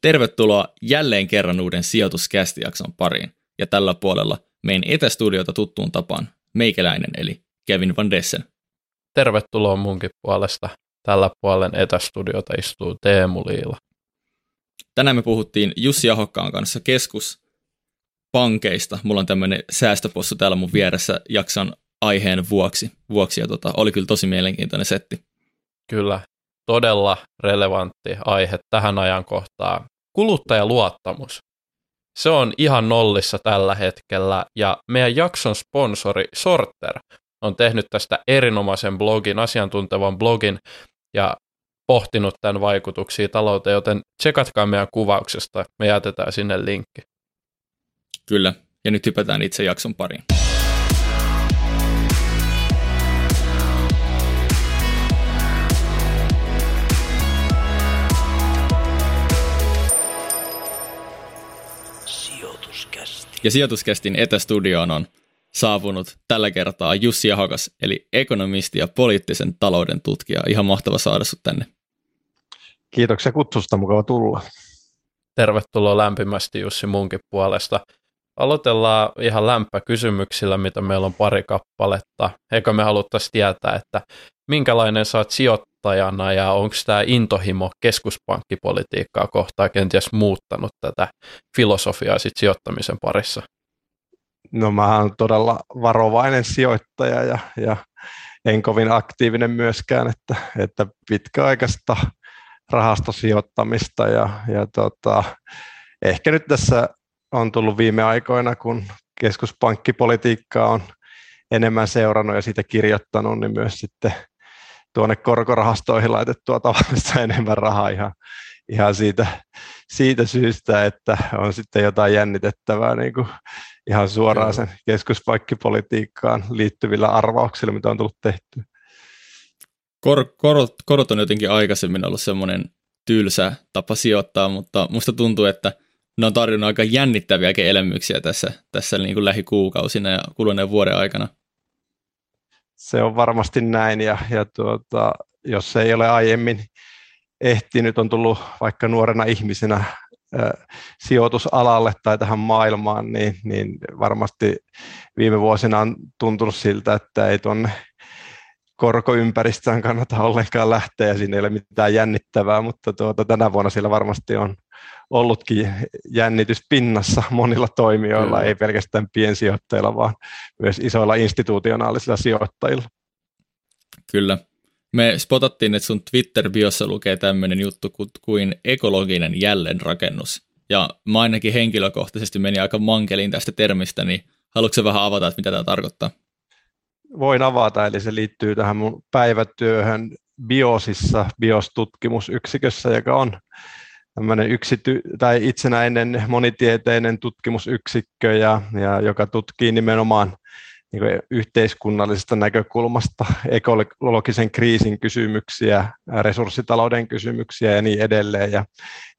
Tervetuloa jälleen kerran uuden sijoituskästijakson pariin. Ja tällä puolella meidän etästudiota tuttuun tapaan meikäläinen eli Kevin Van Dessen. Tervetuloa munkin puolesta. Tällä puolen etästudiota istuu Teemu Liila. Tänään me puhuttiin Jussi Ahokkaan kanssa keskuspankeista. Mulla on tämmöinen säästöpossu täällä mun vieressä jakson aiheen vuoksi. vuoksi ja tota, oli kyllä tosi mielenkiintoinen setti. Kyllä, todella relevantti aihe tähän ajankohtaan. Kuluttajaluottamus. Se on ihan nollissa tällä hetkellä ja meidän jakson sponsori Sorter on tehnyt tästä erinomaisen blogin, asiantuntevan blogin ja pohtinut tämän vaikutuksia talouteen, joten tsekatkaa meidän kuvauksesta, me jätetään sinne linkki. Kyllä, ja nyt hypätään itse jakson pariin. Ja sijoituskästin etästudioon on saapunut tällä kertaa Jussi Ahokas, eli ekonomisti ja poliittisen talouden tutkija. Ihan mahtava saada sinut tänne. Kiitoksia kutsusta, mukava tulla. Tervetuloa lämpimästi Jussi munkin puolesta. Aloitellaan ihan lämpökysymyksillä, mitä meillä on pari kappaletta. Eikö me haluttaisiin tietää, että minkälainen sä oot sijoittajana ja onko tämä intohimo keskuspankkipolitiikkaa kohtaan kenties muuttanut tätä filosofiaa sit sijoittamisen parissa? No mä oon todella varovainen sijoittaja ja, ja en kovin aktiivinen myöskään, että, että pitkäaikaista rahastosijoittamista ja, ja tota, ehkä nyt tässä on tullut viime aikoina, kun keskuspankkipolitiikkaa on enemmän seurannut ja siitä kirjoittanut, niin myös sitten tuonne korkorahastoihin laitettua tavallista enemmän rahaa ihan, ihan siitä, siitä syystä, että on sitten jotain jännitettävää niin kuin ihan suoraan sen keskuspaikkipolitiikkaan liittyvillä arvauksilla, mitä on tullut tehty. Kor- korot, korot on jotenkin aikaisemmin ollut semmoinen tylsä tapa sijoittaa, mutta musta tuntuu, että ne on tarjonnut aika jännittäviäkin elämyksiä tässä, tässä niin kuin lähikuukausina ja kuluneen vuoden aikana. Se on varmasti näin, ja, ja tuota, jos ei ole aiemmin ehtinyt, on tullut vaikka nuorena ihmisenä sijoitusalalle tai tähän maailmaan, niin, niin varmasti viime vuosina on tuntunut siltä, että ei tuonne korkoympäristöön kannata ollenkaan lähteä ja siinä ei ole mitään jännittävää, mutta tuota, tänä vuonna siellä varmasti on ollutkin jännitys pinnassa monilla toimijoilla, Kyllä. ei pelkästään piensijoittajilla, vaan myös isoilla institutionaalisilla sijoittajilla. Kyllä. Me spotattiin, että sun Twitter-biossa lukee tämmöinen juttu kuin ekologinen jälleenrakennus. Ja mä ainakin henkilökohtaisesti meni aika mankeliin tästä termistä, niin haluatko vähän avata, että mitä tämä tarkoittaa? Voin avata, eli se liittyy tähän mun päivätyöhön Biosissa, Bios-tutkimusyksikössä, joka on tämmöinen yksity- tai itsenäinen monitieteinen tutkimusyksikkö, ja, ja joka tutkii nimenomaan niin kuin yhteiskunnallisesta näkökulmasta ekologisen kriisin kysymyksiä, resurssitalouden kysymyksiä ja niin edelleen. Ja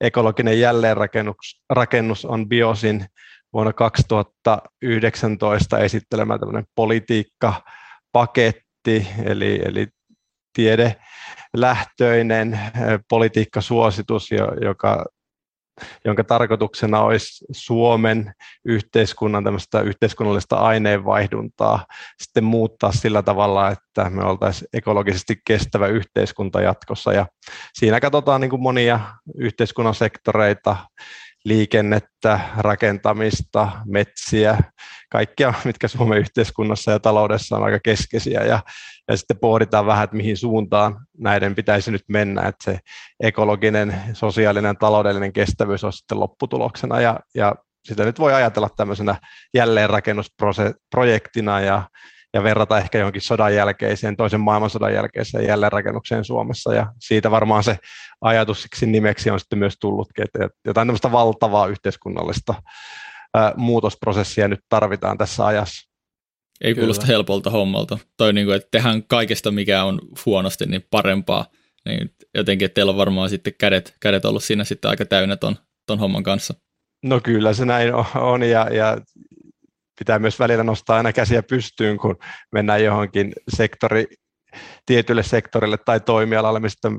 ekologinen jälleenrakennus rakennus on Biosin vuonna 2019 esittelemä politiikkapaketti, eli, eli tiede lähtöinen politiikkasuositus, joka jonka tarkoituksena olisi Suomen yhteiskunnan yhteiskunnallista aineenvaihduntaa sitten muuttaa sillä tavalla, että me oltaisiin ekologisesti kestävä yhteiskunta jatkossa. Ja siinä katsotaan niin kuin monia yhteiskunnan sektoreita, liikennettä, rakentamista, metsiä, kaikkia, mitkä Suomen yhteiskunnassa ja taloudessa on aika keskeisiä. Ja, ja sitten pohditaan vähän, että mihin suuntaan näiden pitäisi nyt mennä, että se ekologinen, sosiaalinen, taloudellinen kestävyys on sitten lopputuloksena. Ja, ja sitä nyt voi ajatella tämmöisenä jälleenrakennusprojektina ja ja verrata ehkä johonkin sodan jälkeiseen, toisen maailmansodan jälkeiseen jälleenrakennukseen Suomessa. Ja siitä varmaan se ajatus siksi nimeksi on sitten myös tullutkin, että jotain tämmöistä valtavaa yhteiskunnallista muutosprosessia nyt tarvitaan tässä ajassa. Ei Kyllä. kuulosta helpolta hommalta. Toi niin kuin, että tehdään kaikesta, mikä on huonosti, niin parempaa. Niin jotenkin, että teillä on varmaan sitten kädet, kädet ollut siinä sitten aika täynnä ton, ton homman kanssa. No kyllä se näin on, ja, ja pitää myös välillä nostaa aina käsiä pystyyn, kun mennään johonkin sektori tietylle sektorille tai toimialalle, mistä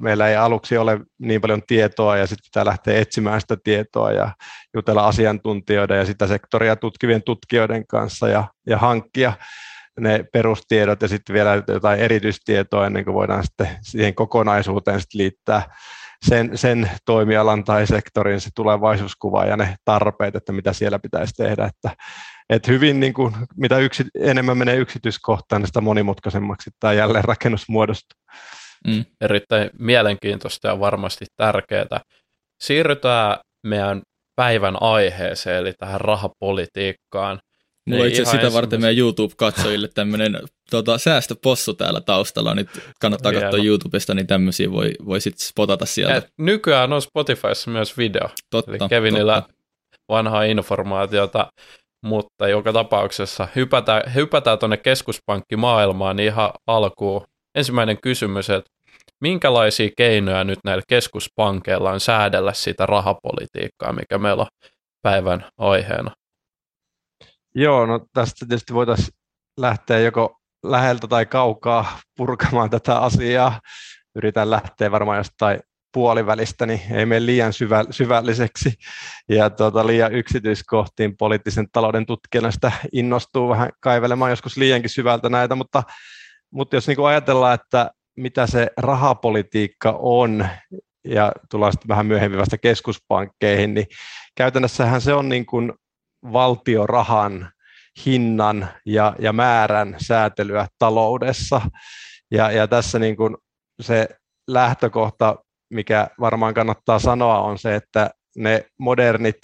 meillä ei aluksi ole niin paljon tietoa ja sitten pitää lähteä etsimään sitä tietoa ja jutella asiantuntijoiden ja sitä sektoria tutkivien tutkijoiden kanssa ja, ja hankkia ne perustiedot ja sitten vielä jotain erityistietoa ennen kuin voidaan sitten siihen kokonaisuuteen sitten liittää sen, sen toimialan tai sektorin se tulevaisuuskuva ja ne tarpeet, että mitä siellä pitäisi tehdä. Että, että hyvin niin kuin, mitä yksi, enemmän menee yksityiskohtaan, niin sitä monimutkaisemmaksi tämä jälleen rakennus muodostuu. Mm. Erittäin mielenkiintoista ja varmasti tärkeää. Siirrytään meidän päivän aiheeseen, eli tähän rahapolitiikkaan. Mulla on itse sitä varten meidän YouTube-katsojille tämmöinen tota, säästöpossu täällä taustalla, nyt kannattaa Vielä. katsoa YouTubesta, niin tämmöisiä voi, voi sitten spotata sieltä. Et nykyään on Spotifyssa myös video, totta, eli Kevinillä totta. vanhaa informaatiota, mutta joka tapauksessa hypätään, hypätään tuonne keskuspankkimaailmaan niin ihan alkuun. Ensimmäinen kysymys, että minkälaisia keinoja nyt näillä keskuspankeilla on säädellä sitä rahapolitiikkaa, mikä meillä on päivän aiheena? Joo, no tästä tietysti voitaisiin lähteä joko läheltä tai kaukaa purkamaan tätä asiaa. Yritän lähteä varmaan jostain puolivälistä, niin ei mene liian syvä, syvälliseksi ja tuota, liian yksityiskohtiin poliittisen talouden tutkijana sitä innostuu vähän kaivelemaan joskus liiankin syvältä näitä, mutta, mutta jos niin ajatellaan, että mitä se rahapolitiikka on, ja tullaan sitten vähän myöhemmin vasta keskuspankkeihin, niin käytännössähän se on niin kuin valtiorahan hinnan ja, ja määrän säätelyä taloudessa. Ja, ja tässä niin kuin se lähtökohta, mikä varmaan kannattaa sanoa, on se, että ne modernit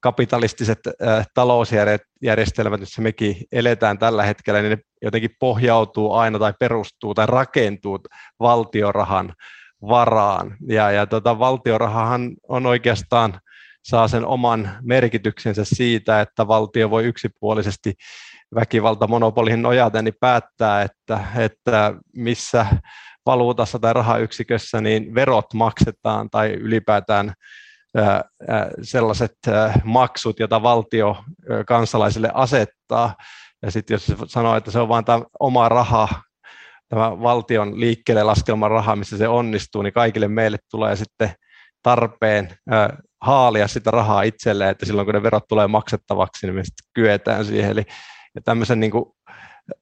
kapitalistiset äh, talousjärjestelmät, joissa mekin eletään tällä hetkellä, niin ne jotenkin pohjautuu aina tai perustuu tai rakentuu valtiorahan varaan. Ja, ja tota, valtiorahahan on oikeastaan saa sen oman merkityksensä siitä, että valtio voi yksipuolisesti väkivaltamonopoliin nojaten niin päättää, että, että missä valuutassa tai rahayksikössä niin verot maksetaan tai ylipäätään sellaiset maksut, joita valtio kansalaisille asettaa. Ja sitten jos sanoo, että se on vain tämä oma raha, tämä valtion liikkeelle laskelma raha, missä se onnistuu, niin kaikille meille tulee sitten tarpeen haalia sitä rahaa itselleen, että silloin kun ne verot tulee maksettavaksi, niin me sitten kyetään siihen. Eli ja tämmöisen niin kuin,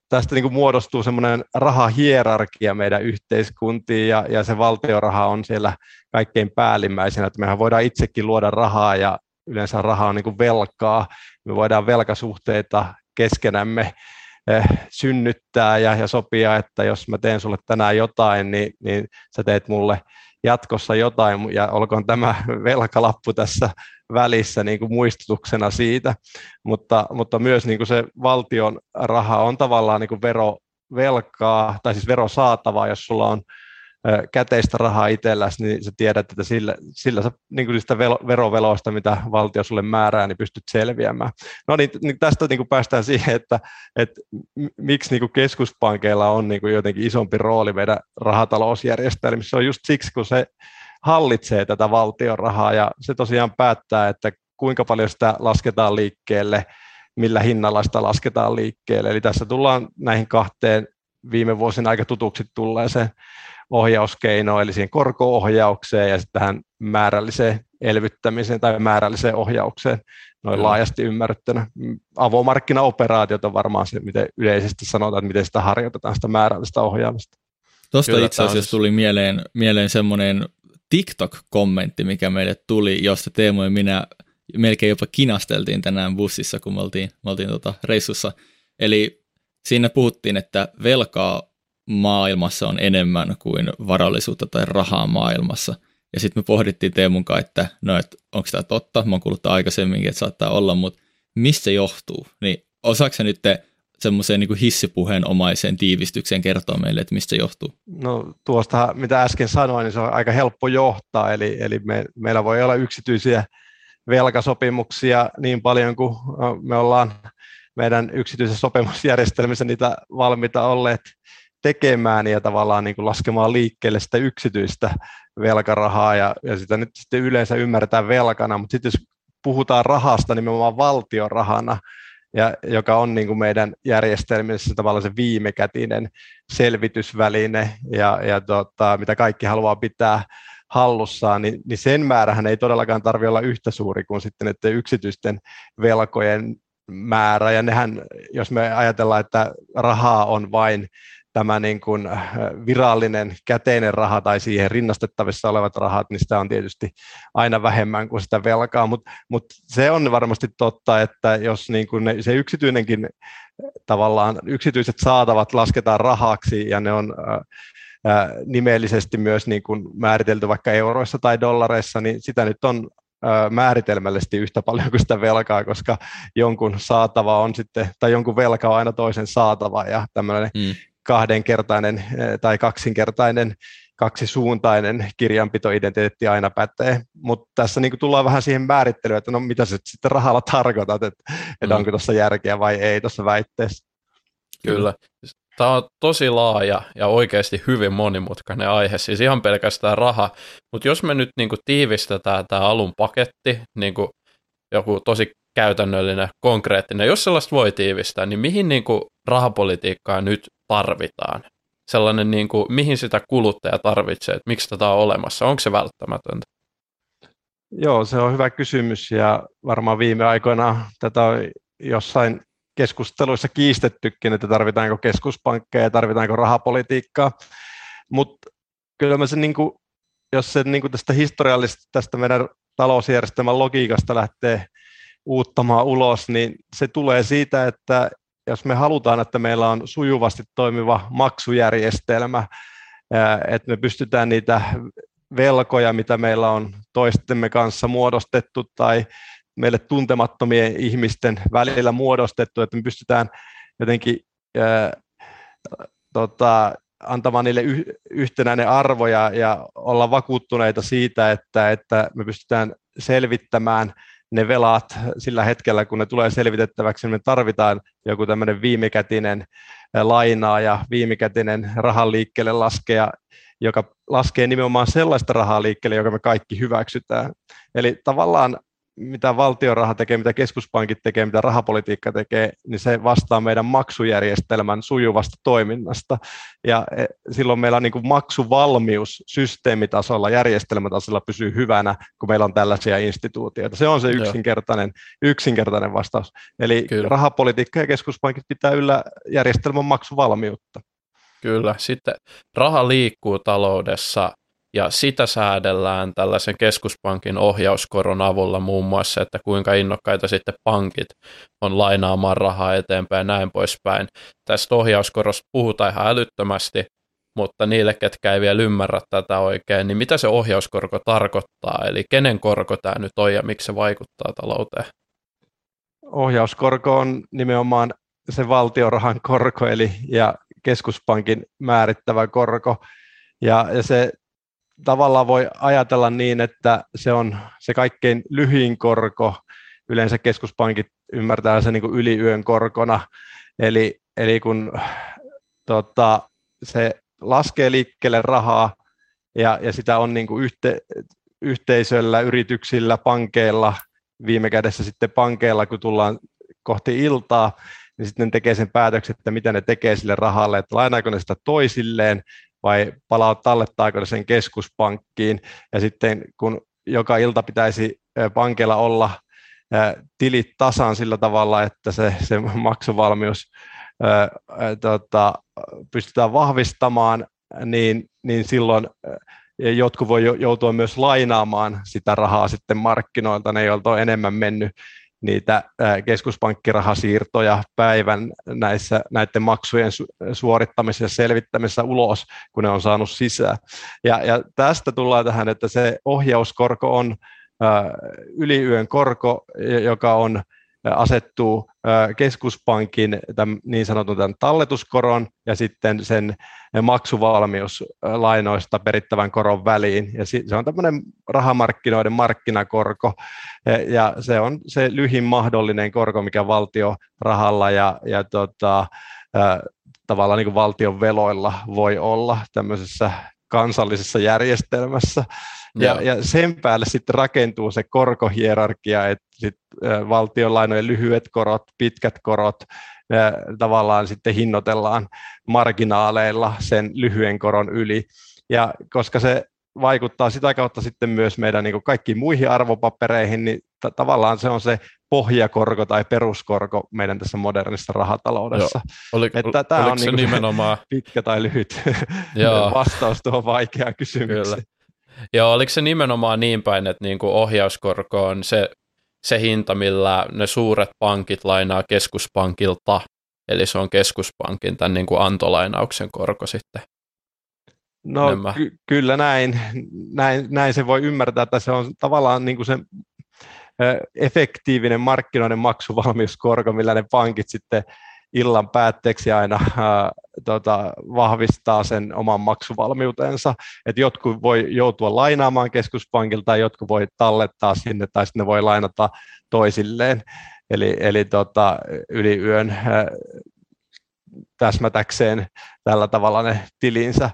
tästä niin kuin muodostuu semmoinen rahahierarkia meidän yhteiskuntiin ja, ja se valtioraha on siellä kaikkein päällimmäisenä, että mehän voidaan itsekin luoda rahaa ja yleensä raha on niin kuin velkaa. Me voidaan velkasuhteita keskenämme eh, synnyttää ja, ja sopia, että jos mä teen sulle tänään jotain, niin, niin sä teet mulle jatkossa jotain, ja olkoon tämä velkalappu tässä välissä niin kuin muistutuksena siitä, mutta, mutta myös niin kuin se valtion raha on tavallaan niin kuin vero, velkaa, tai siis verosaatavaa, jos sulla on käteistä rahaa itselläsi, niin sä tiedät, että sillä, sillä sä niin kuin sitä veroveloista, mitä valtio sulle määrää, niin pystyt selviämään. No niin, niin tästä niin kuin päästään siihen, että, että miksi niin kuin keskuspankeilla on niin kuin jotenkin isompi rooli meidän rahatalousjärjestelmissä. Se on just siksi, kun se hallitsee tätä valtion rahaa ja se tosiaan päättää, että kuinka paljon sitä lasketaan liikkeelle, millä hinnalla sitä lasketaan liikkeelle. Eli tässä tullaan näihin kahteen viime vuosina aika tutuksi tulleeseen ohjauskeino, eli siihen korko-ohjaukseen ja sitten tähän määrälliseen elvyttämiseen tai määrälliseen ohjaukseen noin laajasti ymmärrettynä. Avomarkkinaoperaatiot on varmaan se, miten yleisesti sanotaan, että miten sitä harjoitetaan, sitä määrällistä ohjaamista. Tuosta itse asiassa tuli mieleen, mieleen semmoinen TikTok-kommentti, mikä meille tuli, josta Teemu ja minä melkein jopa kinasteltiin tänään bussissa, kun me oltiin, me oltiin tota reissussa. Eli siinä puhuttiin, että velkaa maailmassa on enemmän kuin varallisuutta tai rahaa maailmassa. Ja sitten me pohdittiin Teemun kanssa, että no, et, onko tämä totta, mä oon kuullut aikaisemminkin, että saattaa olla, mutta mistä se johtuu? Niin osaako nyt semmoiseen niin hissipuheen omaiseen tiivistykseen kertoa meille, että mistä se johtuu? No tuosta, mitä äsken sanoin, niin se on aika helppo johtaa, eli, eli me, meillä voi olla yksityisiä velkasopimuksia niin paljon kuin me ollaan meidän yksityisessä sopimusjärjestelmissä niitä valmiita olleet tekemään ja tavallaan niin kuin laskemaan liikkeelle sitä yksityistä velkarahaa ja, ja sitä nyt sitten yleensä ymmärretään velkana, mutta sitten jos puhutaan rahasta nimenomaan valtion rahana, ja joka on niin kuin meidän järjestelmissä tavallaan se viimekätinen selvitysväline, ja, ja tota, mitä kaikki haluaa pitää hallussaan, niin, niin sen määrähän ei todellakaan tarvitse olla yhtä suuri kuin sitten että yksityisten velkojen määrä, ja nehän, jos me ajatellaan, että rahaa on vain tämä niin kuin äh, virallinen käteinen raha tai siihen rinnastettavissa olevat rahat, niin sitä on tietysti aina vähemmän kuin sitä velkaa, mutta mut se on varmasti totta, että jos niin kuin ne, se yksityinenkin tavallaan yksityiset saatavat lasketaan rahaksi ja ne on äh, äh, nimellisesti myös niin kuin määritelty vaikka euroissa tai dollareissa, niin sitä nyt on määritelmällisesti yhtä paljon kuin sitä velkaa, koska jonkun saatava on sitten, tai jonkun velka on aina toisen saatava, ja tämmöinen mm. kahdenkertainen tai kaksinkertainen kaksisuuntainen kirjanpitoidentiteetti aina pätee, mutta tässä niin tullaan vähän siihen määrittelyyn, että no mitä sä sitten rahalla tarkoitat, että, että mm. onko tuossa järkeä vai ei tuossa väitteessä. Kyllä. Tämä on tosi laaja ja oikeasti hyvin monimutkainen aihe, siis ihan pelkästään raha. Mutta jos me nyt niinku tiivistetään tämä alun paketti, niinku joku tosi käytännöllinen, konkreettinen, jos sellaista voi tiivistää, niin mihin niinku rahapolitiikkaa nyt tarvitaan? Sellainen, niinku, mihin sitä kuluttaja tarvitsee, että miksi tätä on olemassa, onko se välttämätöntä? Joo, se on hyvä kysymys ja varmaan viime aikoina tätä on jossain keskusteluissa kiistettykin, että tarvitaanko keskuspankkeja ja tarvitaanko rahapolitiikkaa, mutta kyllä mä se, niin kuin, jos se niin tästä historiallisesti tästä meidän talousjärjestelmän logiikasta lähtee uuttamaan ulos, niin se tulee siitä, että jos me halutaan, että meillä on sujuvasti toimiva maksujärjestelmä, että me pystytään niitä velkoja, mitä meillä on toistemme kanssa muodostettu tai meille tuntemattomien ihmisten välillä muodostettu, että me pystytään jotenkin ää, tota, antamaan niille yh, yhtenäinen arvo ja, ja olla vakuuttuneita siitä, että, että me pystytään selvittämään ne velat sillä hetkellä, kun ne tulee selvitettäväksi, niin me tarvitaan joku tämmöinen viimekätinen lainaa ja viimekätinen rahan liikkeelle laskea, joka laskee nimenomaan sellaista rahaa liikkeelle, joka me kaikki hyväksytään. Eli tavallaan mitä valtioraha tekee, mitä keskuspankit tekee, mitä rahapolitiikka tekee, niin se vastaa meidän maksujärjestelmän sujuvasta toiminnasta. Ja e, silloin meillä on niin kuin maksuvalmius systeemitasolla, järjestelmätasolla pysyy hyvänä, kun meillä on tällaisia instituutioita. Se on se yksinkertainen, yksinkertainen vastaus. Eli Kyllä. rahapolitiikka ja keskuspankit pitää yllä järjestelmän maksuvalmiutta. Kyllä. Sitten raha liikkuu taloudessa ja sitä säädellään tällaisen keskuspankin ohjauskoron avulla muun muassa, että kuinka innokkaita sitten pankit on lainaamaan rahaa eteenpäin ja näin poispäin. Tästä ohjauskorosta puhutaan ihan älyttömästi, mutta niille, ketkä ei vielä ymmärrä tätä oikein, niin mitä se ohjauskorko tarkoittaa, eli kenen korko tämä nyt on ja miksi se vaikuttaa talouteen? Ohjauskorko on nimenomaan se valtiorahan korko, eli ja keskuspankin määrittävä korko, ja, ja se tavallaan voi ajatella niin, että se on se kaikkein lyhin korko, yleensä keskuspankit ymmärtää sen niin kuin yliyön korkona, eli, eli kun tota, se laskee liikkeelle rahaa ja, ja sitä on niin kuin yhte, yhteisöllä, yrityksillä, pankeilla, viime kädessä sitten pankeilla, kun tullaan kohti iltaa, niin sitten ne tekee sen päätöksen, että mitä ne tekee sille rahalle, että lainaako ne sitä toisilleen vai palaut tallettaako ne sen keskuspankkiin. Ja sitten kun joka ilta pitäisi pankilla olla tilit tasan sillä tavalla, että se, se maksuvalmius tota, pystytään vahvistamaan, niin, niin silloin jotkut voi joutua myös lainaamaan sitä rahaa sitten markkinoilta, ne joilta on enemmän mennyt niitä keskuspankkirahasiirtoja päivän näissä, näiden maksujen suorittamisessa ja selvittämisessä ulos, kun ne on saanut sisään. Ja, ja tästä tullaan tähän, että se ohjauskorko on yliyön korko, joka on asettuu keskuspankin tämän niin sanotun tämän talletuskoron ja sitten sen maksuvalmiuslainoista perittävän koron väliin. Ja se on tämmöinen rahamarkkinoiden markkinakorko, ja se on se lyhin mahdollinen korko, mikä valtio rahalla ja, ja tota, tavallaan niin valtion veloilla voi olla tämmöisessä kansallisessa järjestelmässä. Ja, ja sen päälle sitten rakentuu se korkohierarkia, että sit, ä, valtionlainojen lyhyet korot, pitkät korot, tavallaan sitten hinnoitellaan marginaaleilla sen lyhyen koron yli. Ja koska se vaikuttaa sitä kautta sitten myös meidän niin kaikkiin muihin arvopapereihin, niin t- tavallaan se on se pohjakorko tai peruskorko meidän tässä modernissa rahataloudessa. Oli, että tämä on niin nimenomaan... pitkä tai lyhyt vastaus tuohon vaikeaan kysymykseen. Kyllä. Joo, oliko se nimenomaan niin päin, että niin kuin ohjauskorko on se, se hinta, millä ne suuret pankit lainaa keskuspankilta, eli se on keskuspankin tämän niin kuin antolainauksen korko sitten? No ky- kyllä näin. näin, näin se voi ymmärtää, että se on tavallaan niin kuin se efektiivinen markkinoiden maksuvalmiuskorko, millä ne pankit sitten illan päätteeksi aina ää, tota, vahvistaa sen oman maksuvalmiutensa. Et jotkut voi joutua lainaamaan keskuspankilta ja jotkut voi tallettaa sinne tai sitten ne voi lainata toisilleen. Eli, eli tota, yli yön ää, täsmätäkseen tällä tavalla ne tilinsä.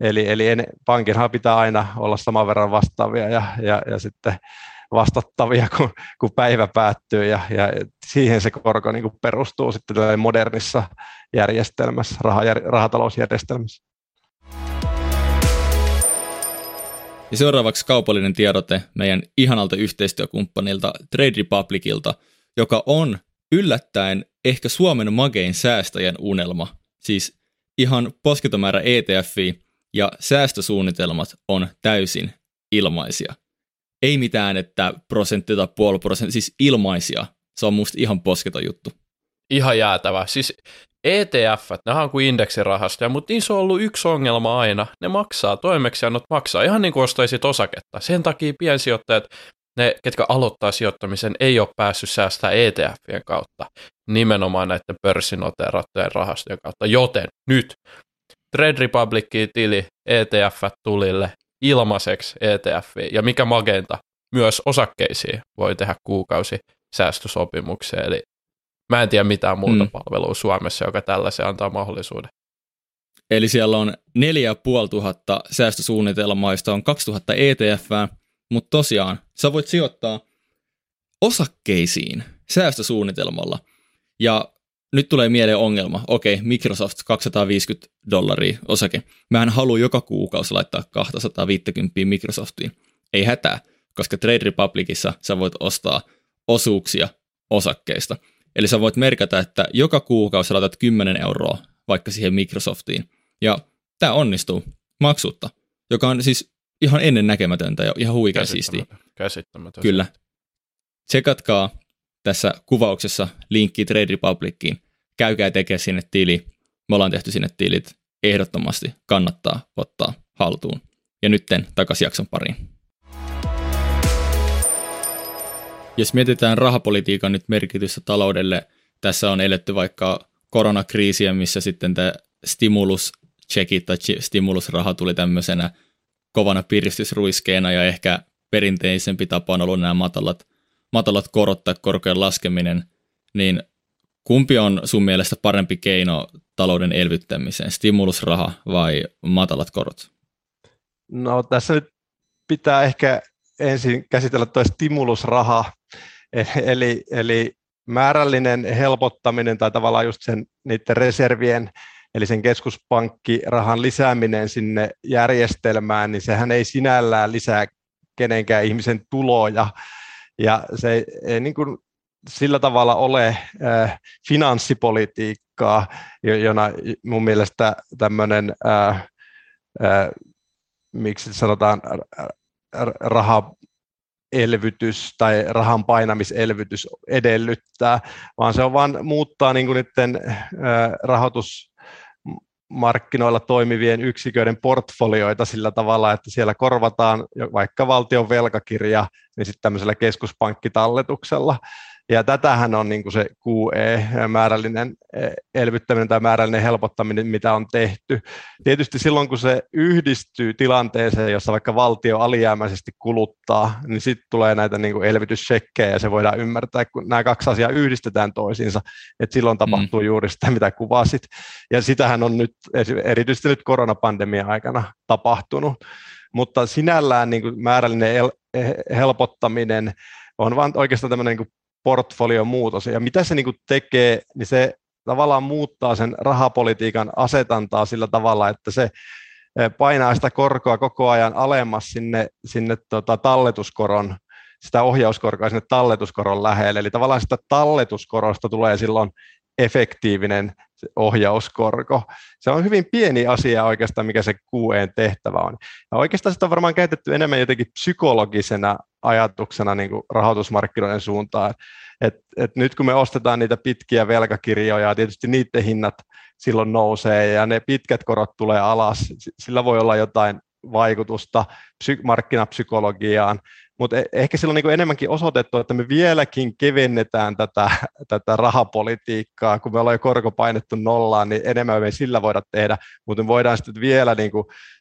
Eli, eli en, pankinhan pitää aina olla saman verran vastaavia ja, ja, ja sitten vastattavia, kun, kun päivä päättyy ja, ja siihen se korko niin perustuu sitten modernissa järjestelmässä, rahajär, rahatalousjärjestelmässä. Ja seuraavaksi kaupallinen tiedote meidän ihanalta yhteistyökumppanilta Trade Republicilta, joka on yllättäen ehkä Suomen magein säästäjän unelma. Siis ihan posketomäärä ETF ja säästösuunnitelmat on täysin ilmaisia – ei mitään, että prosentti tai puoli prosenttia, siis ilmaisia. Se on musta ihan posketon juttu. Ihan jäätävä. Siis ETF, ne on kuin indeksirahastoja, mutta niissä on ollut yksi ongelma aina. Ne maksaa, toimeksiannot maksaa, ihan niin kuin ostaisit osaketta. Sen takia piensijoittajat, ne, ketkä aloittaa sijoittamisen, ei ole päässyt säästää ETFien kautta, nimenomaan näiden pörssinoteerattujen rahastojen kautta. Joten nyt Trade Republicin tili ETF tulille ilmaiseksi ETF ja mikä magenta, myös osakkeisiin voi tehdä kuukausi säästösopimuksia, eli mä en tiedä mitään muuta mm. palvelua Suomessa, joka tällaisen antaa mahdollisuuden. Eli siellä on 4500 säästösuunnitelmaa, joista on 2000 ETF, mutta tosiaan sä voit sijoittaa osakkeisiin säästösuunnitelmalla. Ja nyt tulee mieleen ongelma. Okei, Microsoft 250 dollaria osake. Mä en halua joka kuukausi laittaa 250 Microsoftiin. Ei hätää, koska Trade Republicissa sä voit ostaa osuuksia osakkeista. Eli sä voit merkata, että joka kuukausi laitat 10 euroa vaikka siihen Microsoftiin. Ja tämä onnistuu maksutta, joka on siis ihan ennen näkemätöntä ja ihan huikea siistiä. Käsittämätöntä. Kyllä. Tsekatkaa tässä kuvauksessa linkki Trade Republiciin. Käykää tekemään sinne tili. Me ollaan tehty sinne tilit. Ehdottomasti kannattaa ottaa haltuun. Ja nytten takaisin jakson pariin. Jos mietitään rahapolitiikan nyt merkitystä taloudelle, tässä on eletty vaikka koronakriisiä, missä sitten tämä stimulus-checkit tai stimulusraha tuli tämmöisenä kovana piristysruiskeena ja ehkä perinteisempi tapa on ollut nämä matalat matalat korot tai korkojen laskeminen, niin kumpi on sun mielestä parempi keino talouden elvyttämiseen, stimulusraha vai matalat korot? No tässä nyt pitää ehkä ensin käsitellä tuo stimulusraha, eli, eli määrällinen helpottaminen tai tavallaan just sen niiden reservien, eli sen keskuspankkirahan lisääminen sinne järjestelmään, niin sehän ei sinällään lisää kenenkään ihmisen tuloja, ja se ei, niin kuin sillä tavalla ole äh, finanssipolitiikkaa, jona mun mielestä tämmöinen, äh, äh, miksi sanotaan, raha elvytys tai rahan painamiselvytys edellyttää, vaan se on vain muuttaa niin kuin niiden rahoitus markkinoilla toimivien yksiköiden portfolioita sillä tavalla, että siellä korvataan vaikka valtion velkakirja niin sitten tämmöisellä keskuspankkitalletuksella. Ja tätähän on niin kuin se QE, määrällinen e, elvyttäminen tai määrällinen helpottaminen, mitä on tehty. Tietysti silloin, kun se yhdistyy tilanteeseen, jossa vaikka valtio alijäämäisesti kuluttaa, niin sitten tulee näitä niin kuin elvytyssekkejä ja se voidaan ymmärtää, kun nämä kaksi asiaa yhdistetään toisiinsa, että silloin tapahtuu mm. juuri sitä, mitä kuvasit. Ja sitähän on nyt erityisesti nyt koronapandemian aikana tapahtunut. mutta sinällään niin kuin määrällinen el- helpottaminen on vaan oikeastaan tämmöinen niin portfolion muutos. Ja mitä se niin kuin tekee, niin se tavallaan muuttaa sen rahapolitiikan asetantaa sillä tavalla, että se painaa sitä korkoa koko ajan alemmas sinne, sinne tota talletuskoron, sitä ohjauskorkoa sinne talletuskoron lähelle. Eli tavallaan sitä talletuskorosta tulee silloin efektiivinen ohjauskorko. Se on hyvin pieni asia oikeastaan, mikä se QEn tehtävä on. Ja oikeastaan sitä on varmaan käytetty enemmän jotenkin psykologisena ajatuksena niin kuin rahoitusmarkkinoiden suuntaan. Et, et nyt kun me ostetaan niitä pitkiä velkakirjoja, tietysti niiden hinnat silloin nousee ja ne pitkät korot tulee alas, sillä voi olla jotain vaikutusta psy- markkinapsykologiaan, mutta e-, ehkä sillä on niin enemmänkin osoitettu, että me vieläkin kevennetään tätä, tätä rahapolitiikkaa, kun me ollaan jo korko painettu nollaan, niin enemmän me sillä voida tehdä, mutta me voidaan sitten vielä niin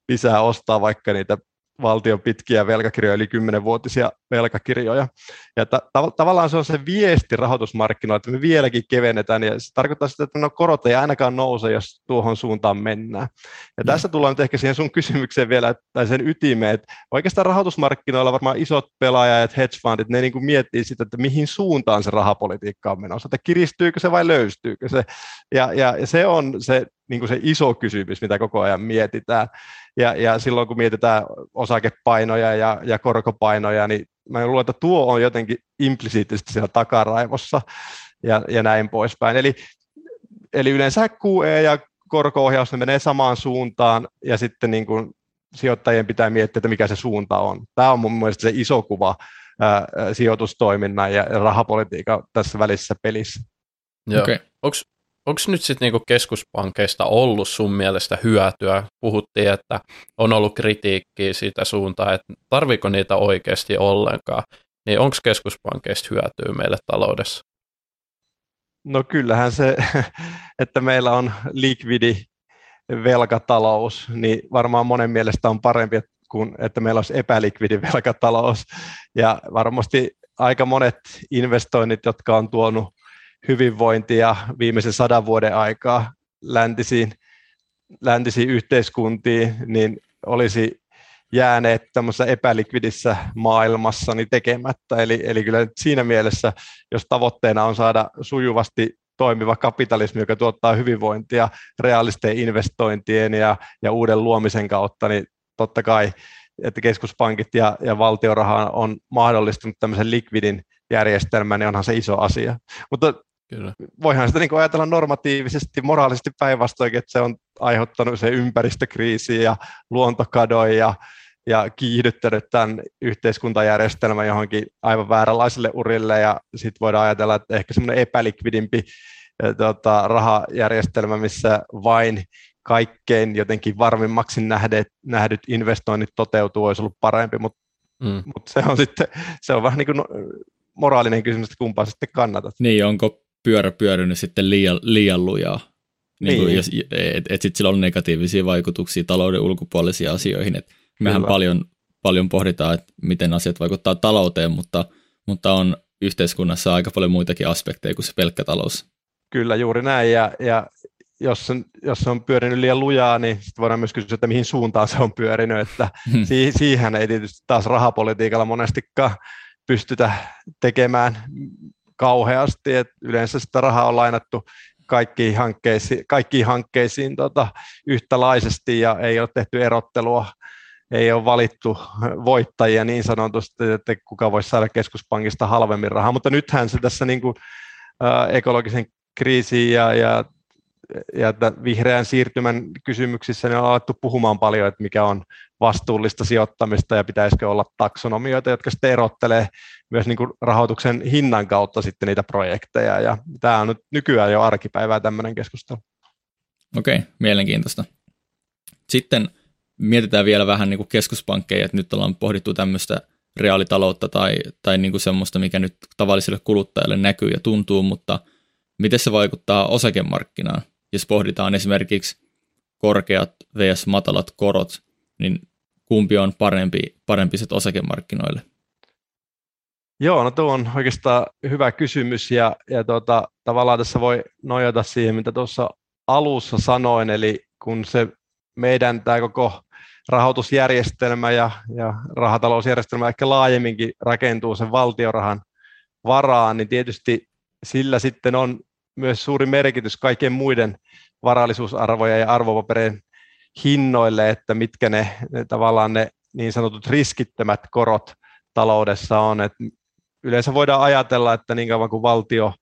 lisää ostaa vaikka niitä valtion pitkiä velkakirjoja, eli 10-vuotisia velkakirjoja. Ja ta- tav- tavallaan se on se viesti rahoitusmarkkinoilla, että me vieläkin kevennetään, ja se tarkoittaa sitä, että no korot ei ainakaan nouse, jos tuohon suuntaan mennään. Ja mm. tässä tullaan nyt ehkä siihen sun kysymykseen vielä, tai sen ytimeen, että oikeastaan rahoitusmarkkinoilla varmaan isot pelaajat, hedge fundit, ne niin kuin miettii sitä, että mihin suuntaan se rahapolitiikka on menossa, että kiristyykö se vai löystyykö se. Ja, ja, ja se on se, niin kuin se iso kysymys, mitä koko ajan mietitään. Ja, ja silloin kun mietitään osakepainoja ja, ja korkopainoja, niin mä luulen, että tuo on jotenkin implisiittisesti siellä takaraivossa ja, ja näin poispäin. Eli, eli yleensä QE ja korko-ohjaus ne menee samaan suuntaan ja sitten niin kuin sijoittajien pitää miettiä, että mikä se suunta on. Tämä on mun mielestä se iso kuva ää, sijoitustoiminnan ja rahapolitiikan tässä välissä pelissä. Joo. Okay. Onko nyt sitten niinku keskuspankkeista ollut sun mielestä hyötyä? Puhuttiin, että on ollut kritiikkiä siitä suuntaan, että tarviko niitä oikeasti ollenkaan. Niin onko keskuspankkeista hyötyä meille taloudessa? No kyllähän se, että meillä on likvidi velkatalous, niin varmaan monen mielestä on parempi kuin että meillä olisi epälikvidi velkatalous. Ja varmasti aika monet investoinnit, jotka on tuonut hyvinvointia viimeisen sadan vuoden aikaa läntisiin, läntisiin yhteiskuntiin, niin olisi jääneet tämmöisessä epälikvidissä maailmassa niin tekemättä. Eli, eli kyllä siinä mielessä, jos tavoitteena on saada sujuvasti toimiva kapitalismi, joka tuottaa hyvinvointia realisten investointien ja, ja uuden luomisen kautta, niin totta kai, että keskuspankit ja, ja valtioraha on mahdollistanut tämmöisen likvidin järjestelmän, niin onhan se iso asia. Mutta Kyllä. Voihan sitä niin ajatella normatiivisesti, moraalisesti päinvastoin, että se on aiheuttanut se ympäristökriisi ja luontokadon ja, ja kiihdyttänyt tämän yhteiskuntajärjestelmän johonkin aivan vääränlaiselle urille ja sitten voidaan ajatella, että ehkä semmoinen epälikvidimpi tota, rahajärjestelmä, missä vain kaikkein jotenkin varmimmaksi nähdyt, nähdyt investoinnit toteutuu, olisi ollut parempi, mutta mm. mut se on sitten se on vähän niin kuin moraalinen kysymys, että kumpaa sitten kannatat. Niin, onko pyörä pyörinyt sitten liian, liian lujaa. Niin niin. jos, et, et sitten sillä on negatiivisia vaikutuksia talouden ulkopuolisiin asioihin. Et mehän paljon, paljon pohditaan, että miten asiat vaikuttaa talouteen, mutta, mutta on yhteiskunnassa aika paljon muitakin aspekteja kuin se pelkkä talous. Kyllä, juuri näin. Ja, ja jos, on, jos se on pyörinyt liian lujaa, niin sitten voidaan myös kysyä, että mihin suuntaan se on pyörinyt. Että hmm. si, siihen ei tietysti taas rahapolitiikalla monestikaan pystytä tekemään kauheasti, että yleensä sitä rahaa on lainattu kaikkiin hankkeisiin, kaikkiin hankkeisiin tota, yhtälaisesti ja ei ole tehty erottelua, ei ole valittu voittajia niin sanotusti, että kuka voisi saada keskuspankista halvemmin rahaa, mutta nythän se tässä niin kuin, ä, ekologisen kriisin ja, ja ja vihreän siirtymän kysymyksissä niin on alettu puhumaan paljon, että mikä on vastuullista sijoittamista ja pitäisikö olla taksonomioita, jotka sitten erottelee myös niin kuin rahoituksen hinnan kautta sitten niitä projekteja. Ja tämä on nyt nykyään jo arkipäivää tämmöinen keskustelu. Okei, mielenkiintoista. Sitten mietitään vielä vähän niin kuin keskuspankkeja, että nyt ollaan pohdittu tämmöistä reaalitaloutta tai, tai niin kuin semmoista, mikä nyt tavalliselle kuluttajalle näkyy ja tuntuu, mutta miten se vaikuttaa osakemarkkinaan? Jos pohditaan esimerkiksi korkeat vs. matalat korot, niin kumpi on parempi, parempi set osakemarkkinoille? Joo, no tuo on oikeastaan hyvä kysymys ja, ja tuota, tavallaan tässä voi nojata siihen, mitä tuossa alussa sanoin, eli kun se meidän tämä koko rahoitusjärjestelmä ja, ja rahatalousjärjestelmä ehkä laajemminkin rakentuu sen valtiorahan varaan, niin tietysti sillä sitten on myös suuri merkitys kaikkien muiden varallisuusarvoja ja arvopaperien hinnoille, että mitkä ne, ne tavallaan ne niin sanotut riskittömät korot taloudessa on. Et yleensä voidaan ajatella, että niin kauan kuin valtio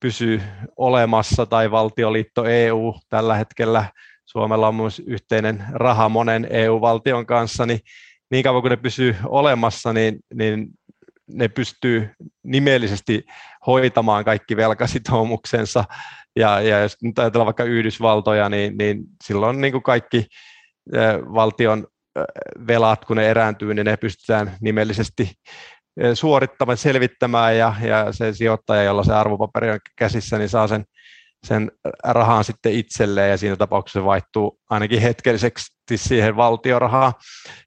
pysyy olemassa tai valtioliitto EU tällä hetkellä, Suomella on myös yhteinen raha monen EU-valtion kanssa, niin niin kauan kuin ne pysyy olemassa, niin, niin ne pystyy nimellisesti hoitamaan kaikki velkasitoumuksensa. Ja, ja jos nyt ajatellaan vaikka Yhdysvaltoja, niin, niin silloin niin kuin kaikki valtion velat, kun ne erääntyy, niin ne pystytään nimellisesti suorittamaan, selvittämään ja, ja se sijoittaja, jolla se arvopaperi on käsissä, niin saa sen, sen rahan sitten itselleen ja siinä tapauksessa se vaihtuu ainakin hetkelliseksi siihen valtiorahaan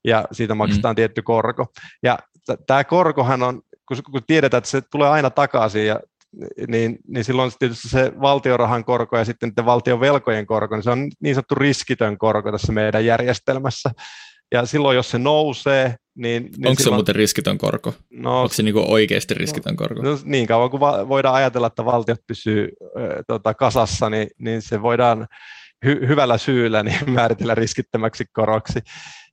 ja siitä maksetaan mm. tietty korko. Ja t- tämä korkohan on, kun, kun tiedetään, että se tulee aina takaisin ja niin, niin silloin tietysti se valtiorahan korko ja sitten valtion velkojen korko, niin se on niin sanottu riskitön korko tässä meidän järjestelmässä. Ja silloin, jos se nousee, niin... niin Onko silloin, se muuten riskitön korko? No, Onko se niinku oikeasti riskitön no, korko? No, niin kauan kuin va- voidaan ajatella, että valtiot pysyy äh, tota, kasassa, niin, niin se voidaan hy- hyvällä syyllä niin määritellä riskittömäksi koroksi.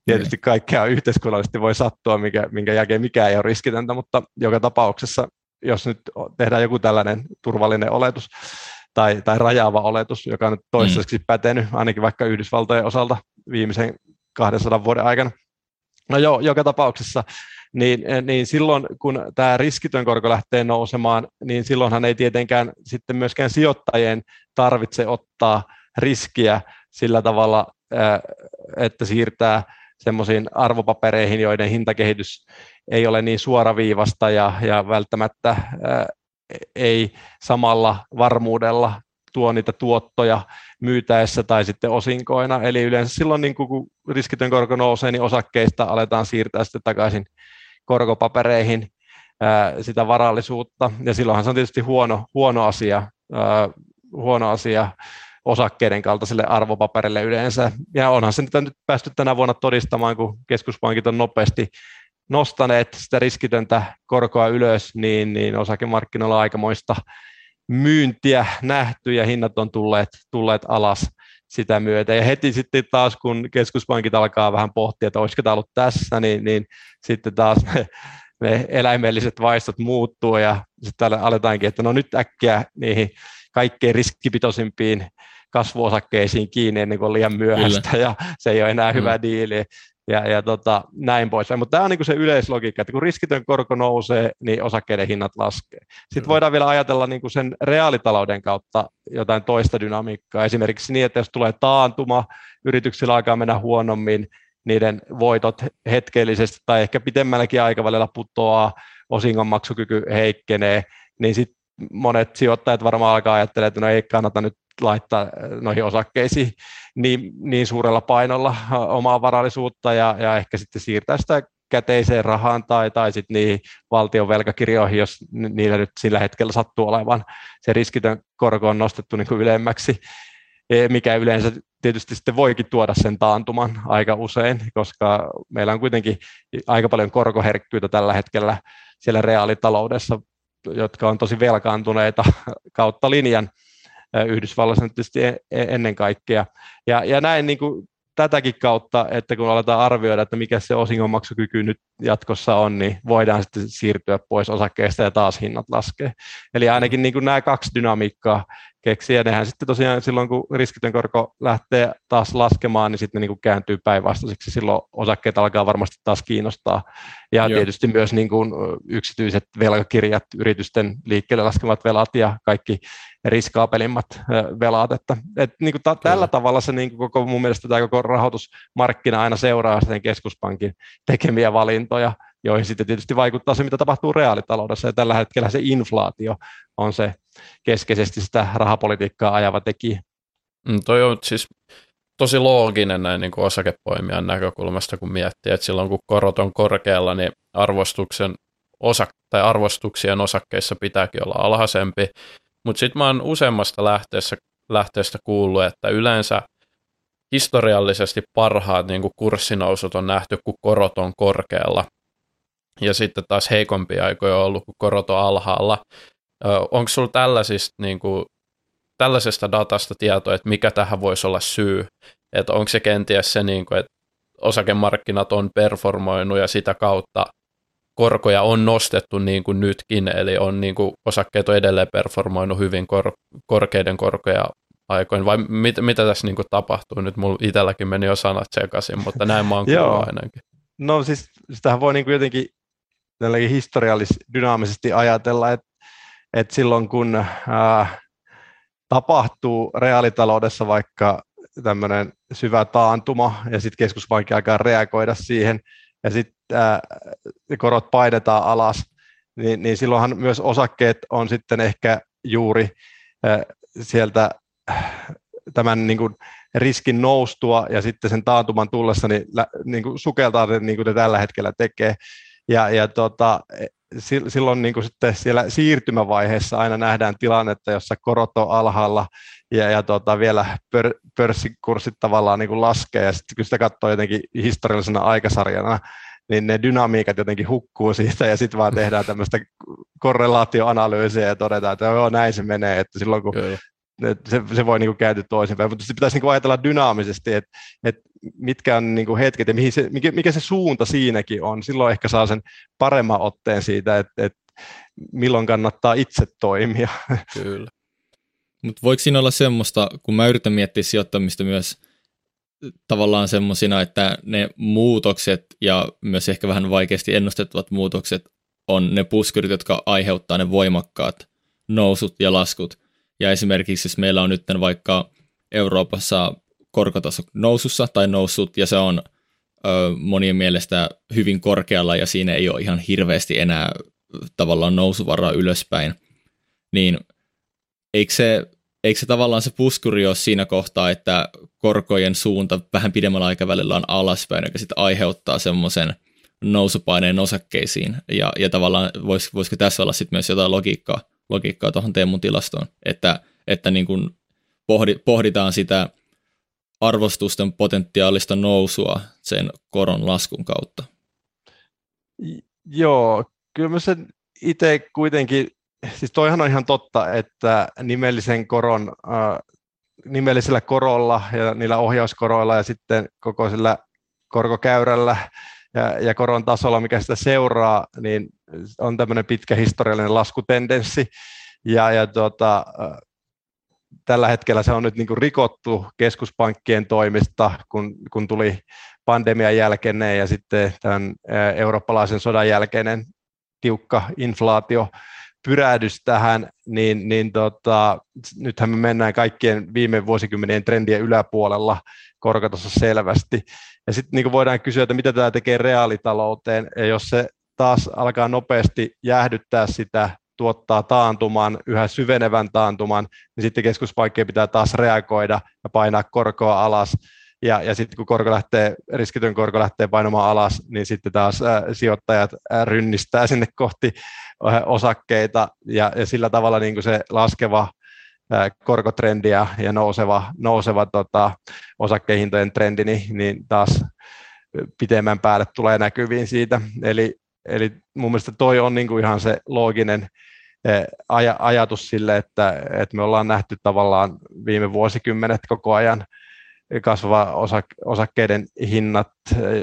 Tietysti kaikkea yhteiskunnallisesti voi sattua, mikä, minkä jälkeen mikään ei ole riskitöntä, mutta joka tapauksessa, jos nyt tehdään joku tällainen turvallinen oletus, tai, tai rajaava oletus, joka on nyt toistaiseksi mm. pätenyt, ainakin vaikka Yhdysvaltojen osalta viimeisen 200 vuoden aikana. No joo, joka tapauksessa, niin, niin silloin kun tämä riskitön korko lähtee nousemaan, niin silloinhan ei tietenkään sitten myöskään sijoittajien tarvitse ottaa riskiä sillä tavalla, että siirtää semmoisiin arvopapereihin, joiden hintakehitys ei ole niin suoraviivasta ja, ja välttämättä ei samalla varmuudella tuo niitä tuottoja myytäessä tai sitten osinkoina. Eli yleensä silloin, niin kun riskitön korko nousee, niin osakkeista aletaan siirtää sitten takaisin korkopapereihin ää, sitä varallisuutta. Ja silloinhan se on tietysti huono, huono asia, ää, huono asia osakkeiden kaltaiselle arvopaperille yleensä. Ja onhan se nyt päästy tänä vuonna todistamaan, kun keskuspankit on nopeasti nostaneet sitä riskitöntä korkoa ylös, niin, niin osakemarkkinoilla aikamoista myyntiä nähty ja hinnat on tulleet, tulleet alas sitä myötä. Ja heti sitten taas, kun keskuspankit alkaa vähän pohtia, että olisiko tämä ollut tässä, niin, niin sitten taas ne, ne eläimelliset vaistot muuttuu ja sitten aletaankin, että no nyt äkkiä niihin kaikkein riskipitoisimpiin kasvuosakkeisiin kiinni ennen kuin on liian myöhäistä Kyllä. ja se ei ole enää mm. hyvä diili ja, ja tota, näin pois. Mutta tämä on niin se yleislogiikka, että kun riskitön korko nousee, niin osakkeiden hinnat laskee. Sitten mm. voidaan vielä ajatella niin kuin sen reaalitalouden kautta jotain toista dynamiikkaa. Esimerkiksi niin, että jos tulee taantuma, yrityksillä alkaa mennä huonommin, niiden voitot hetkellisesti tai ehkä pitemmälläkin aikavälillä putoaa, osingonmaksukyky heikkenee, niin sitten monet sijoittajat varmaan alkaa ajattelemaan, että no ei kannata nyt laittaa äh, noihin osakkeisiin niin, niin suurella painolla äh, omaa varallisuutta ja, ja ehkä sitten siirtää sitä käteiseen rahaan tai, tai sitten niihin valtion velkakirjoihin, jos niillä nyt sillä hetkellä sattuu olevan se riskitön korko on nostettu niin kuin ylemmäksi, e, mikä yleensä tietysti sitten voikin tuoda sen taantuman aika usein, koska meillä on kuitenkin aika paljon korkoherkkyyttä tällä hetkellä siellä reaalitaloudessa, jotka on tosi velkaantuneita kautta linjan, Yhdysvalloissa tietysti e-, e-, ennen kaikkea. Ja, ja näin niin kuin tätäkin kautta, että kun aletaan arvioida, että mikä se osingonmaksukyky nyt jatkossa on, niin voidaan sitten siirtyä pois osakkeesta ja taas hinnat laskee. Eli ainakin niin kuin nämä kaksi dynamiikkaa keksiä. Nehän sitten tosiaan silloin, kun riskitön korko lähtee taas laskemaan, niin sitten ne niin kääntyy päinvastaiseksi. Silloin osakkeet alkaa varmasti taas kiinnostaa. Ja Joo. tietysti myös niin kuin yksityiset velkakirjat, yritysten liikkeelle laskemat velat ja kaikki riskaapelimmat velat. Että, että niin kuin ta- tällä tavalla se niin kuin koko, mun mielestä tämä koko rahoitusmarkkina aina seuraa sen keskuspankin tekemiä valintoja, joihin sitten tietysti vaikuttaa se, mitä tapahtuu reaalitaloudessa. Ja tällä hetkellä se inflaatio on se keskeisesti sitä rahapolitiikkaa ajava tekijä. Mm, toi on siis tosi looginen näin niin kuin osakepoimijan näkökulmasta, kun miettii, että silloin kun korot on korkealla, niin arvostuksen osa, tai arvostuksien osakkeissa pitääkin olla alhaisempi. Mutta sitten mä oon useammasta lähteestä, lähteestä kuullut, että yleensä historiallisesti parhaat niin kuin kurssinousut on nähty, kun korot on korkealla. Ja sitten taas heikompia aikoja on ollut, kun korot on alhaalla. Onko sinulla tällaisista, niin kuin, tällaisesta datasta tietoa, että mikä tähän voisi olla syy? Että onko se kenties se, niin kuin, että osakemarkkinat on performoinut ja sitä kautta korkoja on nostettu niin kuin nytkin, eli on niin kuin osakkeet on edelleen performoinut hyvin kor- korkeiden korkoja aikoin, vai mit, mitä tässä niin kuin tapahtuu? Nyt mulla itselläkin meni jo sanat sekaisin, mutta näin mä oon ainakin. No siis sitähän voi niin kuin jotenkin historiallis-dynaamisesti ajatella, että, että silloin kun ää, tapahtuu reaalitaloudessa vaikka tämmöinen syvä taantuma ja sitten keskuspankki alkaa reagoida siihen ja sitten korot painetaan alas, niin, niin silloinhan myös osakkeet on sitten ehkä juuri ää, sieltä tämän niin kuin riskin noustua ja sitten sen taantuman tullessa niin, niin kuin sukeltaa, niin kuin ne tällä hetkellä tekee. Ja, ja tota, silloin niin kuin sitten siellä siirtymävaiheessa aina nähdään tilannetta, jossa korot on alhaalla ja, ja tota, vielä pör, pörssikurssit tavallaan niin kuin laskee, ja sitten kun sitä katsoo jotenkin historiallisena aikasarjana, niin ne dynamiikat jotenkin hukkuu siitä, ja sitten vaan tehdään tämmöistä korrelaatioanalyysiä ja todetaan, että joo, näin se menee, että silloin kun se, se voi niin kääntyä toisinpäin, mutta se pitäisi niin ajatella dynaamisesti, että, että mitkä on niin hetket ja mihin se, mikä, mikä se suunta siinäkin on. Silloin ehkä saa sen paremman otteen siitä, että, että milloin kannattaa itse toimia. Kyllä. Mutta voiko siinä olla semmoista, kun mä yritän miettiä sijoittamista myös tavallaan semmoisina, että ne muutokset ja myös ehkä vähän vaikeasti ennustettavat muutokset on ne puskurit, jotka aiheuttaa ne voimakkaat nousut ja laskut. Ja esimerkiksi jos meillä on nyt vaikka Euroopassa korkotaso nousussa tai noussut ja se on ö, monien mielestä hyvin korkealla ja siinä ei ole ihan hirveästi enää tavallaan nousuvaraa ylöspäin, niin eikö se, eikö se tavallaan se puskuri ole siinä kohtaa, että korkojen suunta vähän pidemmällä aikavälillä on alaspäin, joka sitten aiheuttaa semmoisen nousupaineen osakkeisiin? Ja, ja tavallaan vois, voisiko tässä olla sitten myös jotain logiikkaa, logiikkaa tuohon Teemun tilastoon, että, että niin kuin pohdi, pohditaan sitä arvostusten potentiaalista nousua sen koron laskun kautta. Joo, kyllä mä sen itse kuitenkin, siis toihan on ihan totta, että nimellisen koron, äh, nimellisellä korolla ja niillä ohjauskoroilla ja sitten koko sillä korkokäyrällä ja, ja koron tasolla, mikä sitä seuraa, niin on tämmöinen pitkä historiallinen laskutendenssi. Ja, ja tuota, tällä hetkellä se on nyt niin kuin rikottu keskuspankkien toimista, kun, kun tuli pandemian jälkeinen ja sitten tämän eurooppalaisen sodan jälkeinen tiukka inflaatio pyrähdys tähän, niin, niin tota, nythän me mennään kaikkien viime vuosikymmenien trendien yläpuolella korkotasossa selvästi. Ja sitten niin voidaan kysyä, että mitä tämä tekee reaalitalouteen, ja jos se taas alkaa nopeasti jäähdyttää sitä tuottaa taantuman, yhä syvenevän taantuman, niin sitten keskuspaikkojen pitää taas reagoida ja painaa korkoa alas. Ja, ja sitten kun korko lähtee, riskitön korko lähtee painamaan alas, niin sitten taas äh, sijoittajat äh, rynnistää sinne kohti äh, osakkeita ja, ja sillä tavalla niin kuin se laskeva korkotrendi ja, ja nouseva, nouseva tota, osakkehintojen trendi, niin, niin taas pitemmän päälle tulee näkyviin siitä. Eli, eli mun mielestä toi on niin kuin ihan se looginen aj- ajatus sille, että, että me ollaan nähty tavallaan viime vuosikymmenet koko ajan kasvava osak- osakkeiden hinnat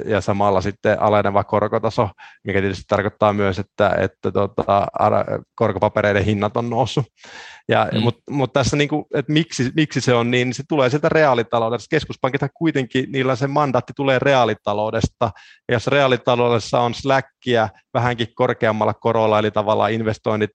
ja samalla sitten aleneva korkotaso, mikä tietysti tarkoittaa myös, että, että tota, korkopapereiden hinnat on noussut. Ja, mm. Mutta mut tässä, niin kuin, että miksi, miksi se on niin, niin se tulee sieltä reaalitaloudesta. Keskuspankit kuitenkin, niillä se mandaatti tulee reaalitaloudesta. Ja jos reaalitaloudessa on släkkiä vähänkin korkeammalla korolla, eli tavallaan investoinnit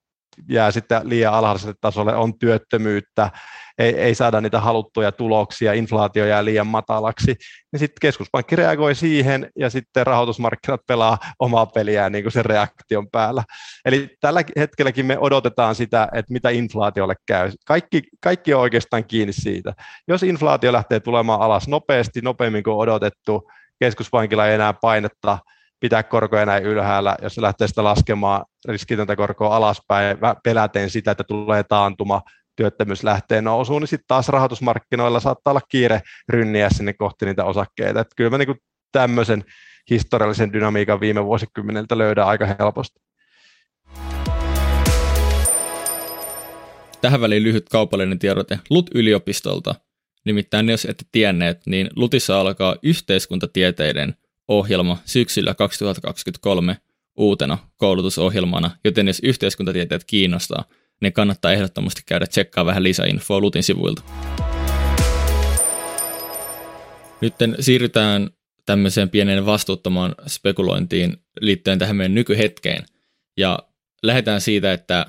jää sitten liian alhaiselle tasolle, on työttömyyttä, ei, ei saada niitä haluttuja tuloksia, inflaatio jää liian matalaksi, niin sitten keskuspankki reagoi siihen ja sitten rahoitusmarkkinat pelaa omaa peliään niin kuin sen reaktion päällä. Eli tällä hetkelläkin me odotetaan sitä, että mitä inflaatiolle käy. Kaikki, kaikki on oikeastaan kiinni siitä. Jos inflaatio lähtee tulemaan alas nopeasti, nopeammin kuin odotettu, keskuspankilla ei enää painetta pitää korkoja näin ylhäällä, jos se lähtee sitä laskemaan riskitöntä korkoa alaspäin, peläten sitä, että tulee taantuma, työttömyys lähtee nousuun, niin sitten taas rahoitusmarkkinoilla saattaa olla kiire rynniä sinne kohti niitä osakkeita. Et kyllä mä niin tämmöisen historiallisen dynamiikan viime vuosikymmeneltä löydän aika helposti. Tähän väliin lyhyt kaupallinen tiedote LUT-yliopistolta. Nimittäin jos ette tienneet, niin LUTissa alkaa yhteiskuntatieteiden ohjelma syksyllä 2023 uutena koulutusohjelmana, joten jos yhteiskuntatieteet kiinnostaa, niin kannattaa ehdottomasti käydä tsekkaa vähän lisäinfoa Lutin sivuilta. Nyt siirrytään tämmöiseen pieneen vastuuttomaan spekulointiin liittyen tähän meidän nykyhetkeen. Ja lähdetään siitä, että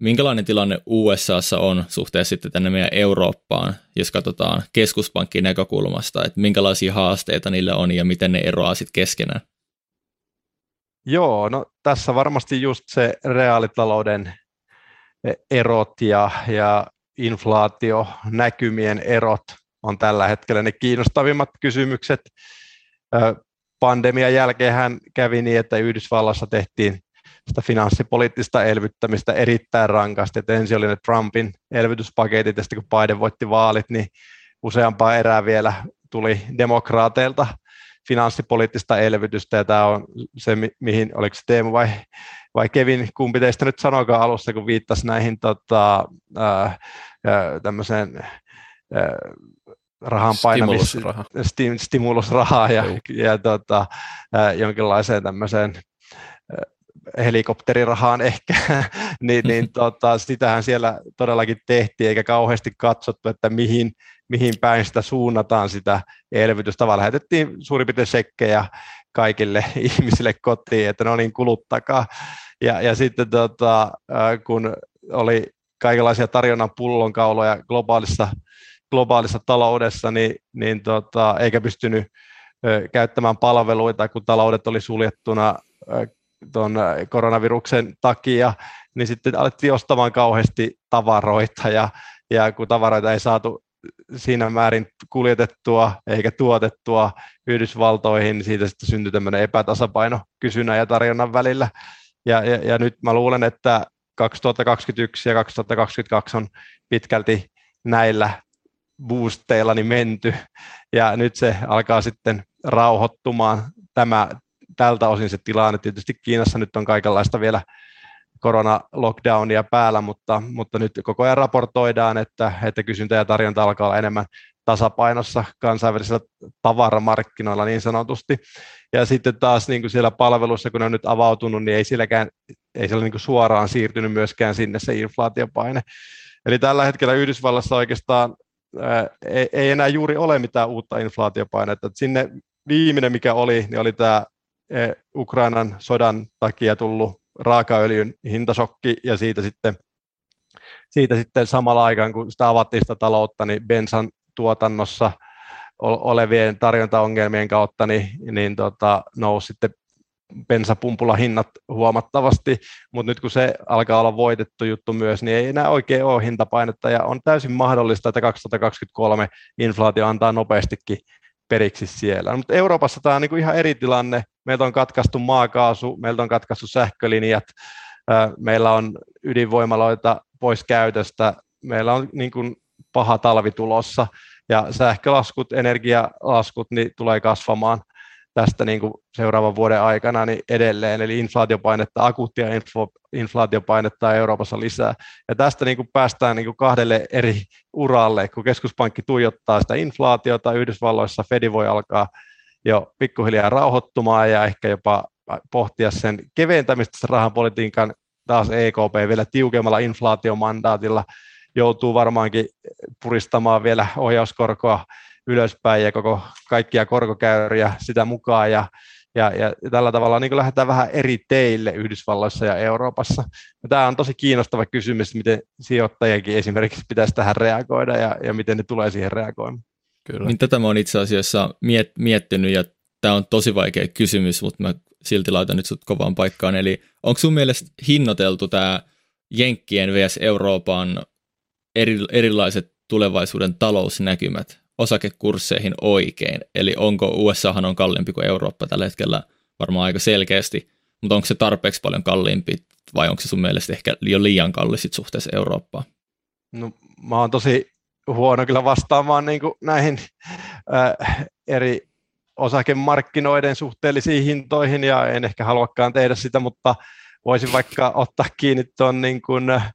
minkälainen tilanne USAssa on suhteessa sitten tänne meidän Eurooppaan, jos katsotaan keskuspankin näkökulmasta, että minkälaisia haasteita niillä on ja miten ne eroaa sitten keskenään? Joo, no tässä varmasti just se reaalitalouden erot ja, ja inflaatio, näkymien erot on tällä hetkellä ne kiinnostavimmat kysymykset. Pandemian jälkeen kävi niin, että Yhdysvallassa tehtiin sitä finanssipoliittista elvyttämistä erittäin rankasti. Että ensin oli ne Trumpin elvytyspaketit, ja sitten kun Biden voitti vaalit, niin useampaa erää vielä tuli demokraateilta finanssipoliittista elvytystä, ja tämä on se, mihin, oliko se Teemu vai, vai Kevin, kumpi teistä nyt sanoikaan alussa, kun viittasi näihin tota, ää, tämmöiseen ää, rahan painamis, stimulusraha. stimulusrahaa ja, ja tota, ää, jonkinlaiseen tämmöiseen helikopterirahaan ehkä, niin, niin tota, sitähän siellä todellakin tehtiin, eikä kauheasti katsottu, että mihin, mihin päin sitä suunnataan sitä elvytystä, vaan lähetettiin suurin piirtein sekkejä kaikille ihmisille kotiin, että no niin, kuluttakaa. Ja, ja sitten tota, kun oli kaikenlaisia tarjonnan pullonkauloja globaalissa, globaalissa taloudessa, niin, niin tota, eikä pystynyt käyttämään palveluita, kun taloudet oli suljettuna tuon koronaviruksen takia, niin sitten alettiin ostamaan kauheasti tavaroita ja, ja kun tavaroita ei saatu siinä määrin kuljetettua eikä tuotettua Yhdysvaltoihin, niin siitä sitten syntyi tämmöinen epätasapaino kysynnän ja tarjonnan välillä. Ja, ja, ja nyt mä luulen, että 2021 ja 2022 on pitkälti näillä boosteilla niin menty, ja nyt se alkaa sitten rauhoittumaan tämä tältä osin se tilanne. Tietysti Kiinassa nyt on kaikenlaista vielä korona-lockdownia päällä, mutta, mutta nyt koko ajan raportoidaan, että, että kysyntä ja tarjonta alkaa olla enemmän tasapainossa kansainvälisillä tavaramarkkinoilla niin sanotusti. Ja sitten taas niin kuin siellä palvelussa, kun ne on nyt avautunut, niin ei sielläkään ei siellä niin kuin suoraan siirtynyt myöskään sinne se inflaatiopaine. Eli tällä hetkellä Yhdysvallassa oikeastaan ää, ei, ei enää juuri ole mitään uutta inflaatiopainetta. Sinne viimeinen, mikä oli, niin oli tämä Ukrainan sodan takia tullut raakaöljyn hintasokki ja siitä sitten, siitä sitten samalla aikaan, kun sitä avattiin sitä taloutta, niin bensan tuotannossa olevien tarjontaongelmien kautta niin, niin tota, nousi sitten bensapumpulla hinnat huomattavasti, mutta nyt kun se alkaa olla voitettu juttu myös, niin ei enää oikein ole hintapainetta ja on täysin mahdollista, että 2023 inflaatio antaa nopeastikin periksi siellä. Mutta Euroopassa tämä on niin kuin ihan eri tilanne. Meiltä on katkaistu maakaasu, meiltä on katkaistu sähkölinjat, meillä on ydinvoimaloita pois käytöstä, meillä on niin kuin paha talvi tulossa ja sähkölaskut, energialaskut niin tulee kasvamaan tästä niin kuin seuraavan vuoden aikana niin edelleen, eli inflaatiopainetta, akuuttia info, inflaatiopainetta Euroopassa lisää. Ja tästä niin kuin päästään niin kuin kahdelle eri uralle, kun keskuspankki tuijottaa sitä inflaatiota, Yhdysvalloissa Fedi voi alkaa jo pikkuhiljaa rauhoittumaan ja ehkä jopa pohtia sen keventämistä sen rahapolitiikan. Taas EKP vielä tiukemmalla inflaatiomandaatilla joutuu varmaankin puristamaan vielä ohjauskorkoa ylöspäin ja koko kaikkia korkokäyriä sitä mukaan ja, ja, ja tällä tavalla niin lähdetään vähän eri teille Yhdysvalloissa ja Euroopassa. Ja tämä on tosi kiinnostava kysymys, miten sijoittajienkin esimerkiksi pitäisi tähän reagoida ja, ja miten ne tulee siihen reagoimaan. Kyllä. Niin tätä mä oon itse asiassa miet, miettinyt ja tämä on tosi vaikea kysymys, mutta mä silti laitan nyt sut kovaan paikkaan. Eli onko sun mielestä hinnoiteltu tämä Jenkkien vs. Euroopan eri, erilaiset tulevaisuuden talousnäkymät osakekursseihin oikein. Eli onko USAhan on kalliimpi kuin Eurooppa tällä hetkellä varmaan aika selkeästi, mutta onko se tarpeeksi paljon kalliimpi vai onko se sun mielestä ehkä jo liian kallis suhteessa Eurooppaan? No, mä oon tosi huono kyllä vastaamaan niin näihin äh, eri osakemarkkinoiden suhteellisiin hintoihin ja en ehkä haluakaan tehdä sitä, mutta voisin vaikka ottaa kiinni tuon niin kuin, äh,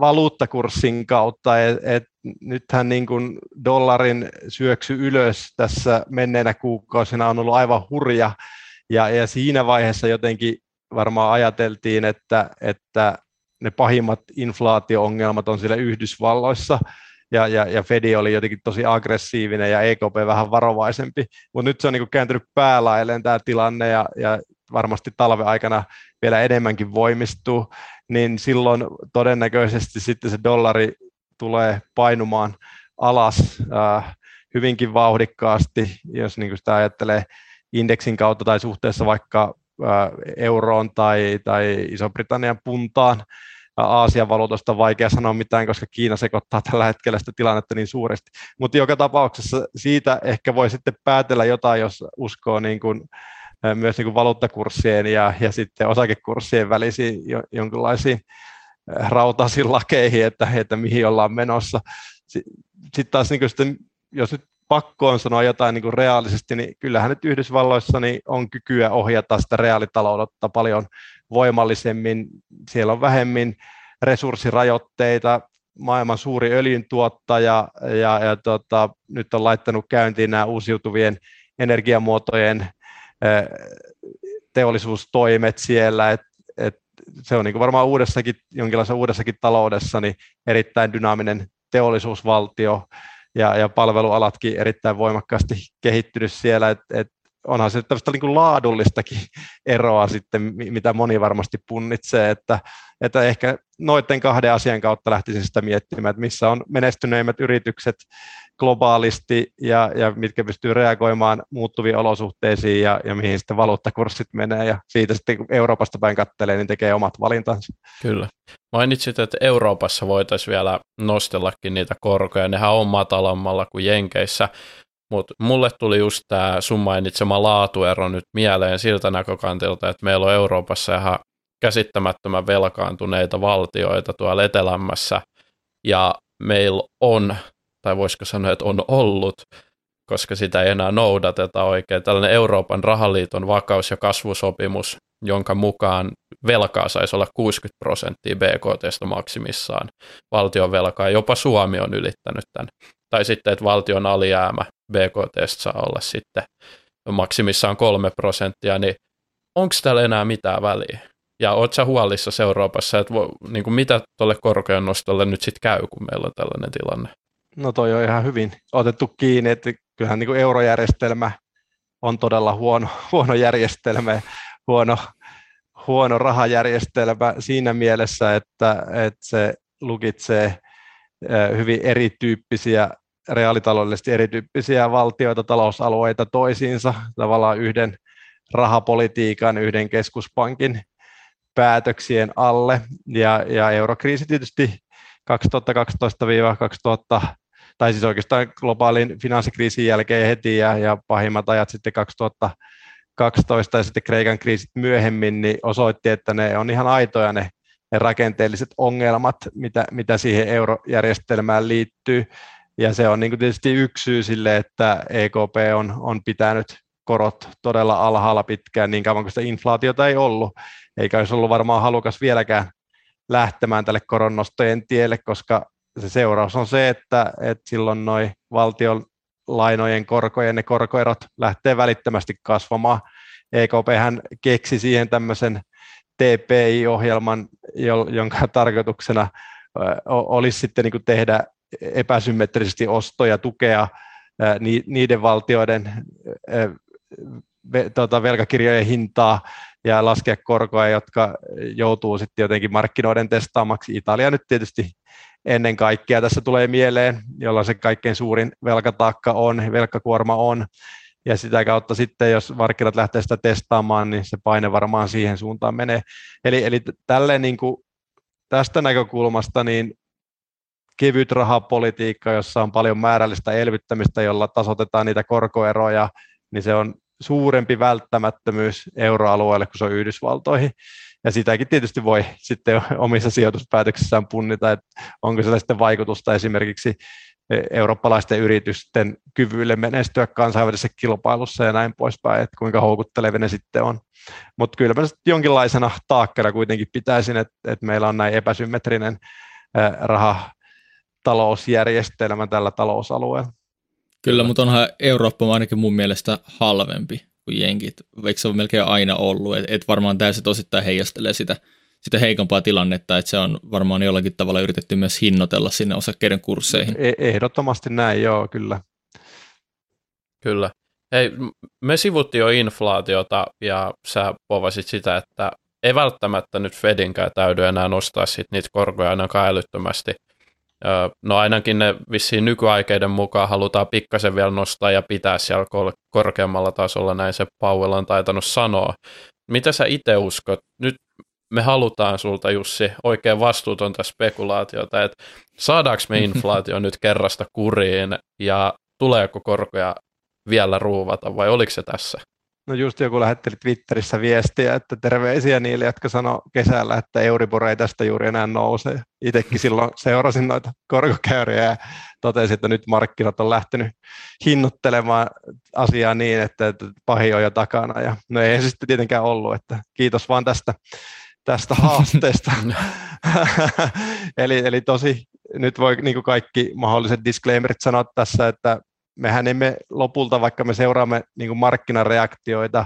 valuuttakurssin kautta, että et nythän niin kuin dollarin syöksy ylös tässä menneenä kuukausina on ollut aivan hurja, ja, ja siinä vaiheessa jotenkin varmaan ajateltiin, että, että ne pahimmat inflaatio-ongelmat on siellä Yhdysvalloissa, ja, ja, ja Fedi oli jotenkin tosi aggressiivinen ja EKP vähän varovaisempi, mutta nyt se on niin kuin kääntynyt päälailleen tämä tilanne ja, ja varmasti talven aikana vielä enemmänkin voimistuu, niin silloin todennäköisesti sitten se dollari tulee painumaan alas äh, hyvinkin vauhdikkaasti, jos niin sitä ajattelee indeksin kautta tai suhteessa vaikka äh, euroon tai, tai Iso-Britannian puntaan, Aasian valuutasta vaikea sanoa mitään, koska Kiina sekoittaa tällä hetkellä sitä tilannetta niin suuresti. Mutta joka tapauksessa siitä ehkä voi sitten päätellä jotain, jos uskoo niin kuin, myös niin kuin valuuttakurssien ja, ja sitten osakekurssien välisiin jo, jonkinlaisiin rautaisiin lakeihin, että, että mihin ollaan menossa. Sitten taas niin sitten, jos nyt pakko on sanoa jotain niin reaalisesti, niin kyllähän nyt Yhdysvalloissa niin on kykyä ohjata sitä reaalitaloutta paljon voimallisemmin. Siellä on vähemmin resurssirajoitteita, maailman suuri öljyntuottaja ja, ja tota, nyt on laittanut käyntiin nämä uusiutuvien energiamuotojen teollisuustoimet siellä, että et se on niin kuin varmaan uudessakin, jonkinlaisessa uudessakin taloudessa niin erittäin dynaaminen teollisuusvaltio ja, ja palvelualatkin erittäin voimakkaasti kehittynyt siellä, että et onhan se tällaista niin kuin laadullistakin eroa sitten, mitä moni varmasti punnitsee, että, että ehkä noiden kahden asian kautta lähtisin sitä miettimään, että missä on menestyneimmät yritykset globaalisti ja, ja mitkä pystyy reagoimaan muuttuviin olosuhteisiin ja, ja mihin sitten valuuttakurssit menee ja siitä sitten kun Euroopasta päin kattelee, niin tekee omat valintansa. Kyllä. Mainitsit, että Euroopassa voitaisiin vielä nostellakin niitä korkoja, nehän on matalammalla kuin Jenkeissä, mutta mulle tuli just tämä sun mainitsema laatuero nyt mieleen siltä näkökantilta, että meillä on Euroopassa ihan käsittämättömän velkaantuneita valtioita tuolla etelämässä, ja meillä on, tai voisiko sanoa, että on ollut, koska sitä ei enää noudateta oikein, tällainen Euroopan rahaliiton vakaus- ja kasvusopimus, jonka mukaan velkaa saisi olla 60 prosenttia BKTstä maksimissaan. Valtion velkaa, jopa Suomi on ylittänyt tämän. Tai sitten, että valtion alijäämä BKT saa olla sitten maksimissaan kolme prosenttia, niin onko täällä enää mitään väliä? Ja oot sä huolissa Euroopassa, että vo, niin kuin mitä tuolle korkean nostolle nyt sitten käy, kun meillä on tällainen tilanne? No toi on ihan hyvin otettu kiinni, että kyllähän niin kuin eurojärjestelmä on todella huono, huono järjestelmä, huono, huono rahajärjestelmä siinä mielessä, että, että se lukitsee hyvin erityyppisiä reaalitaloudellisesti erityyppisiä valtioita, talousalueita toisiinsa, tavallaan yhden rahapolitiikan, yhden keskuspankin päätöksien alle. Ja, ja eurokriisi tietysti 2012-2000, tai siis oikeastaan globaalin finanssikriisin jälkeen heti ja, ja pahimmat ajat sitten 2012 ja sitten Kreikan kriisit myöhemmin, niin osoitti, että ne on ihan aitoja ne, ne rakenteelliset ongelmat, mitä, mitä siihen eurojärjestelmään liittyy. Ja se on niin tietysti yksi syy sille, että EKP on, on pitänyt korot todella alhaalla pitkään niin kauan kuin sitä inflaatiota ei ollut, eikä olisi ollut varmaan halukas vieläkään lähtemään tälle koronnostojen tielle, koska se seuraus on se, että, että silloin noin valtion lainojen korkojen ne korkoerot lähtee välittömästi kasvamaan. EKP hän keksi siihen tämmöisen TPI-ohjelman, jonka tarkoituksena olisi sitten niin tehdä epäsymmetrisesti ostoja tukea niiden valtioiden tuota, velkakirjojen hintaa ja laskea korkoja, jotka joutuu sitten jotenkin markkinoiden testaamaksi. Italia nyt tietysti ennen kaikkea tässä tulee mieleen, jolla se kaikkein suurin velkataakka on, velkakuorma on, ja sitä kautta sitten, jos markkinat lähtee sitä testaamaan, niin se paine varmaan siihen suuntaan menee. Eli, eli tälleen niin kuin tästä näkökulmasta niin kevyt rahapolitiikka, jossa on paljon määrällistä elvyttämistä, jolla tasotetaan niitä korkoeroja, niin se on suurempi välttämättömyys euroalueelle kuin se on Yhdysvaltoihin. Ja sitäkin tietysti voi sitten omissa sijoituspäätöksissään punnita, että onko sillä sitten vaikutusta esimerkiksi eurooppalaisten yritysten kyvyille menestyä kansainvälisessä kilpailussa ja näin poispäin, että kuinka houkuttelevia ne sitten on. Mutta kyllä mä jonkinlaisena taakkana kuitenkin pitäisin, että, että meillä on näin epäsymmetrinen rahatalousjärjestelmä tällä talousalueella. Kyllä, mutta onhan Eurooppa ainakin mun mielestä halvempi kuin jenkit, vaikka se on melkein aina ollut, että et varmaan tämä se osittain heijastelee sitä, sitä heikompaa tilannetta, että se on varmaan jollakin tavalla yritetty myös hinnoitella sinne osakkeiden kursseihin. E- ehdottomasti näin, joo, kyllä. Kyllä. Hei, me sivuttiin jo inflaatiota ja sä povasit sitä, että ei välttämättä nyt Fedinkään täydy enää nostaa sit niitä korkoja ainakaan älyttömästi. No ainakin ne vissiin nykyaikeiden mukaan halutaan pikkasen vielä nostaa ja pitää siellä korkeammalla tasolla, näin se Powell on taitanut sanoa. Mitä sä itse uskot? Nyt me halutaan sulta, Jussi, oikein vastuutonta spekulaatiota, että saadaanko me inflaatio nyt kerrasta kuriin ja tuleeko korkoja vielä ruuvata vai oliko se tässä? No just joku lähetteli Twitterissä viestiä, että terveisiä niille, jotka sanoi kesällä, että Euribor ei tästä juuri enää nouse. Itsekin silloin seurasin noita korkokäyriä ja totesin, että nyt markkinat on lähtenyt hinnoittelemaan asiaa niin, että, pahi on jo takana. Ja no ei se sitten tietenkään ollut, että kiitos vaan tästä, tästä haasteesta. eli, eli tosi nyt voi niin kaikki mahdolliset disclaimerit sanoa tässä, että mehän emme lopulta, vaikka me seuraamme niin markkinareaktioita,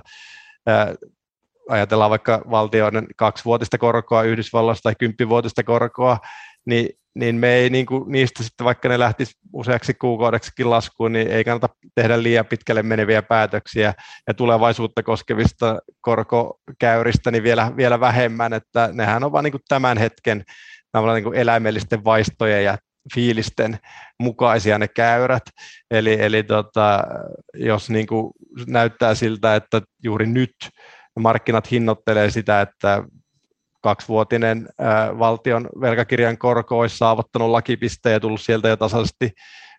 ajatellaan vaikka valtioiden kaksivuotista korkoa Yhdysvalloista tai kymppivuotista korkoa, niin, niin me ei niin kuin, niistä sitten, vaikka ne lähtisi useaksi kuukaudeksikin laskuun, niin ei kannata tehdä liian pitkälle meneviä päätöksiä. Ja tulevaisuutta koskevista korkokäyristä niin vielä, vielä vähemmän, että nehän on vain niin tämän hetken niin kuin eläimellisten vaistojen ja fiilisten mukaisia ne käyrät. Eli, eli tota, jos niin kuin näyttää siltä, että juuri nyt markkinat hinnoittelee sitä, että kaksivuotinen valtion velkakirjan korko olisi saavuttanut lakipisteen ja tullut sieltä jo tasaisesti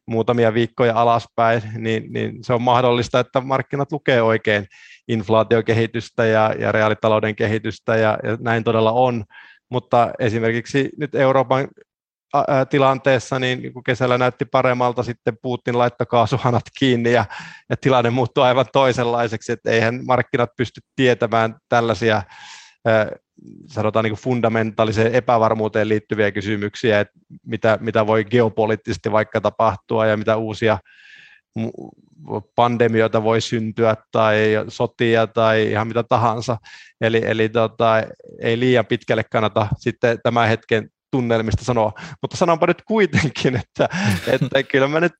muutamia viikkoja alaspäin, niin, niin se on mahdollista, että markkinat lukee oikein inflaatiokehitystä ja, ja reaalitalouden kehitystä, ja, ja näin todella on. Mutta esimerkiksi nyt Euroopan tilanteessa, niin kun kesällä näytti paremmalta, sitten Putin laittoi kaasuhanat kiinni ja, ja tilanne muuttui aivan toisenlaiseksi, että eihän markkinat pysty tietämään tällaisia sanotaan niin fundamentaaliseen epävarmuuteen liittyviä kysymyksiä, että mitä, mitä voi geopoliittisesti vaikka tapahtua ja mitä uusia pandemioita voi syntyä tai sotia tai ihan mitä tahansa. Eli, eli tota, ei liian pitkälle kannata sitten tämän hetken tunnelmista sanoa, mutta sanonpa nyt kuitenkin, että, että kyllä mä nyt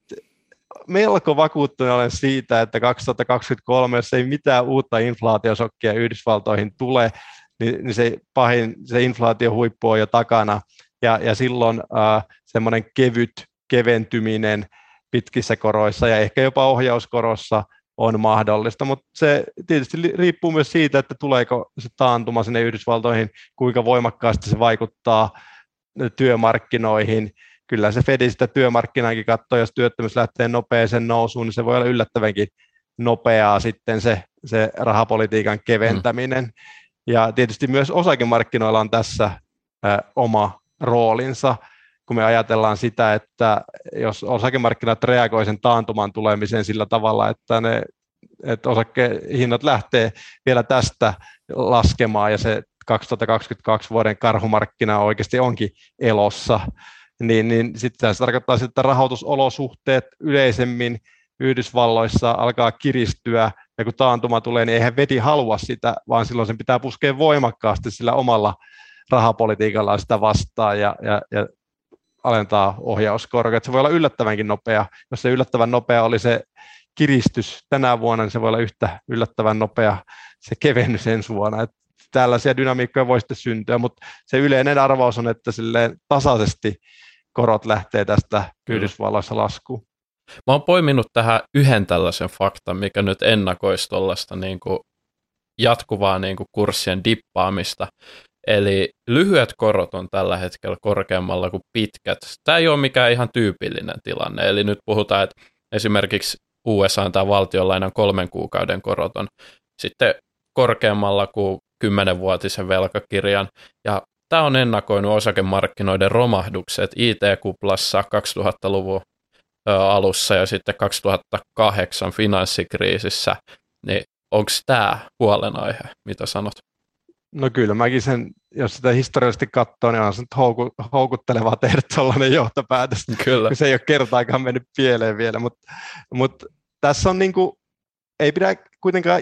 melko vakuuttunut olen siitä, että 2023, jos ei mitään uutta inflaatiosokkia Yhdysvaltoihin tule, niin, niin se pahin, se inflaatiohuippu on jo takana, ja, ja silloin äh, semmoinen kevyt keventyminen pitkissä koroissa ja ehkä jopa ohjauskorossa on mahdollista, mutta se tietysti riippuu myös siitä, että tuleeko se taantuma sinne Yhdysvaltoihin, kuinka voimakkaasti se vaikuttaa työmarkkinoihin. Kyllä se Fedi sitä työmarkkinaankin katsoo, jos työttömyys lähtee nopeeseen nousuun, niin se voi olla yllättävänkin nopeaa sitten se, se rahapolitiikan keventäminen. Mm. Ja tietysti myös osakemarkkinoilla on tässä ä, oma roolinsa, kun me ajatellaan sitä, että jos osakemarkkinat reagoi sen taantuman tulemiseen sillä tavalla, että ne että osakkehinnat lähtee vielä tästä laskemaan ja se 2022 vuoden karhumarkkina oikeasti onkin elossa, niin, niin sitten se tarkoittaa, että rahoitusolosuhteet yleisemmin Yhdysvalloissa alkaa kiristyä, ja kun taantuma tulee, niin eihän veti halua sitä, vaan silloin sen pitää puskea voimakkaasti sillä omalla rahapolitiikalla sitä vastaan ja, ja, ja alentaa ohjauskorkoa. Se voi olla yllättävänkin nopea. Jos se yllättävän nopea oli se kiristys tänä vuonna, niin se voi olla yhtä yllättävän nopea se kevennys ensi vuonna. Et tällaisia dynamiikkoja voi sitten syntyä, mutta se yleinen arvaus on, että tasaisesti korot lähtee tästä Yhdysvalloissa laskuun. Mä oon poiminut tähän yhden tällaisen faktan, mikä nyt ennakoisi tuollaista niin kuin jatkuvaa niin kuin kurssien dippaamista. Eli lyhyet korot on tällä hetkellä korkeammalla kuin pitkät. Tämä ei ole mikään ihan tyypillinen tilanne. Eli nyt puhutaan, että esimerkiksi USA tämä valtionlainan kolmen kuukauden korot on sitten korkeammalla kuin kymmenenvuotisen velkakirjan. Ja tämä on ennakoinut osakemarkkinoiden romahdukset IT-kuplassa 2000-luvun alussa ja sitten 2008 finanssikriisissä. Niin onko tämä huolenaihe, mitä sanot? No kyllä mäkin sen, jos sitä historiallisesti katsoo, niin on se nyt houku, houkuttelevaa tehdä tuollainen johtopäätös. Kyllä. Se ei ole kertaakaan mennyt pieleen vielä, mutta, mutta tässä on niin kuin, ei pidä kuitenkaan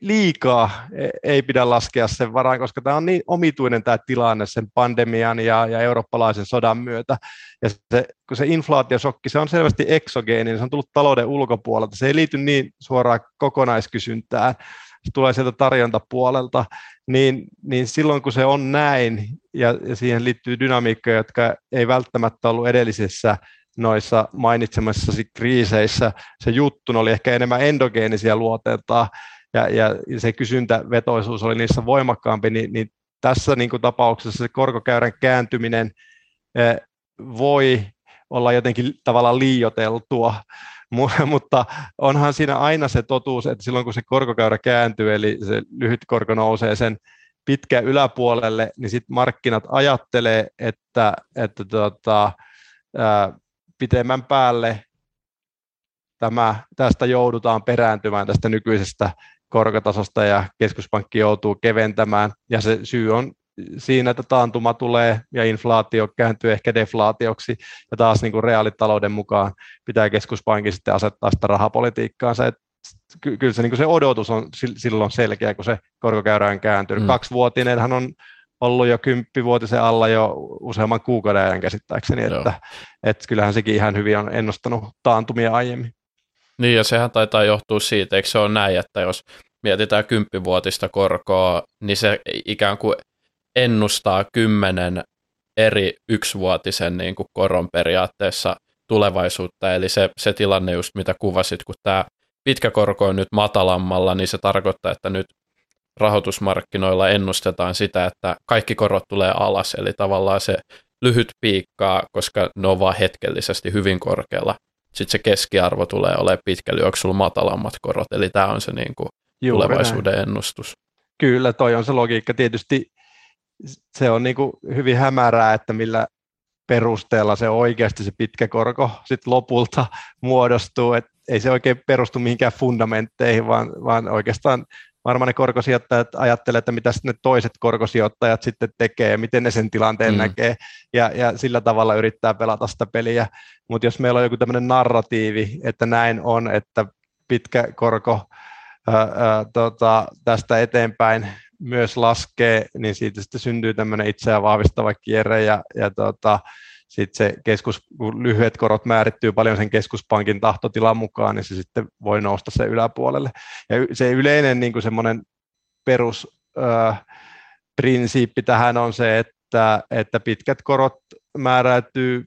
liikaa e, ei pidä laskea sen varaan, koska tämä on niin omituinen tämä tilanne sen pandemian ja, ja eurooppalaisen sodan myötä. Ja se, kun se inflaatiosokki, se on selvästi eksogeeninen, se on tullut talouden ulkopuolelta, se ei liity niin suoraan kokonaiskysyntään, se tulee sieltä tarjontapuolelta, niin, niin silloin kun se on näin, ja, ja siihen liittyy dynamiikkoja, jotka ei välttämättä ollut edellisessä noissa mainitsemassasi kriiseissä, se juttu oli ehkä enemmän endogeenisia luoteeltaan, ja, ja se kysyntävetoisuus oli niissä voimakkaampi, niin, niin tässä niin kuin tapauksessa se korkokäyrän kääntyminen eh, voi olla jotenkin tavallaan liioteltua, mutta onhan siinä aina se totuus, että silloin kun se korkokäyrä kääntyy, eli se lyhyt korko nousee sen pitkä yläpuolelle, niin sitten markkinat ajattelee, että, että tota, pitemmän päälle tämä, tästä joudutaan perääntymään tästä nykyisestä korkotasosta ja keskuspankki joutuu keventämään ja se syy on siinä, että taantuma tulee ja inflaatio kääntyy ehkä deflaatioksi ja taas niin kuin reaalitalouden mukaan pitää keskuspankin sitten asettaa sitä rahapolitiikkaansa. Et kyllä se, niin kuin se odotus on silloin selkeä, kun se korkokäyrä on kääntynyt. Mm. Kaksivuotinenhan on ollut jo kymppivuotisen alla jo useamman kuukauden ajan käsittääkseni, että, että kyllähän sekin ihan hyvin on ennustanut taantumia aiemmin. Niin ja sehän taitaa johtua siitä, eikö se ole näin, että jos mietitään kymppivuotista korkoa, niin se ikään kuin ennustaa kymmenen eri yksivuotisen niin kuin koron periaatteessa tulevaisuutta, eli se, se tilanne just mitä kuvasit, kun tämä pitkä korko on nyt matalammalla, niin se tarkoittaa, että nyt rahoitusmarkkinoilla ennustetaan sitä, että kaikki korot tulee alas, eli tavallaan se lyhyt piikkaa, koska ne on vaan hetkellisesti hyvin korkealla. Sitten se keskiarvo tulee olemaan pitkällä juoksulla matalammat korot, eli tämä on se niin kuin tulevaisuuden näin. ennustus. Kyllä, toi on se logiikka. Tietysti se on niin kuin hyvin hämärää, että millä perusteella se oikeasti se pitkä korko sit lopulta muodostuu, että ei se oikein perustu mihinkään fundamentteihin, vaan, vaan oikeastaan varmaan ne korkosijoittajat ajattelee, että mitä ne toiset korkosijoittajat sitten tekee miten ne sen tilanteen mm. näkee ja, ja sillä tavalla yrittää pelata sitä peliä. Mutta jos meillä on joku tämmöinen narratiivi, että näin on, että pitkä korko ää, ää, tota, tästä eteenpäin myös laskee, niin siitä sitten syntyy tämmöinen itseään vahvistava kierre ja, ja tota, sitten se keskus, kun lyhyet korot määrittyy paljon sen keskuspankin tahtotilan mukaan, niin se sitten voi nousta se yläpuolelle. Ja se yleinen niin kuin semmoinen perusprinsiippi tähän on se, että, että pitkät korot määräytyy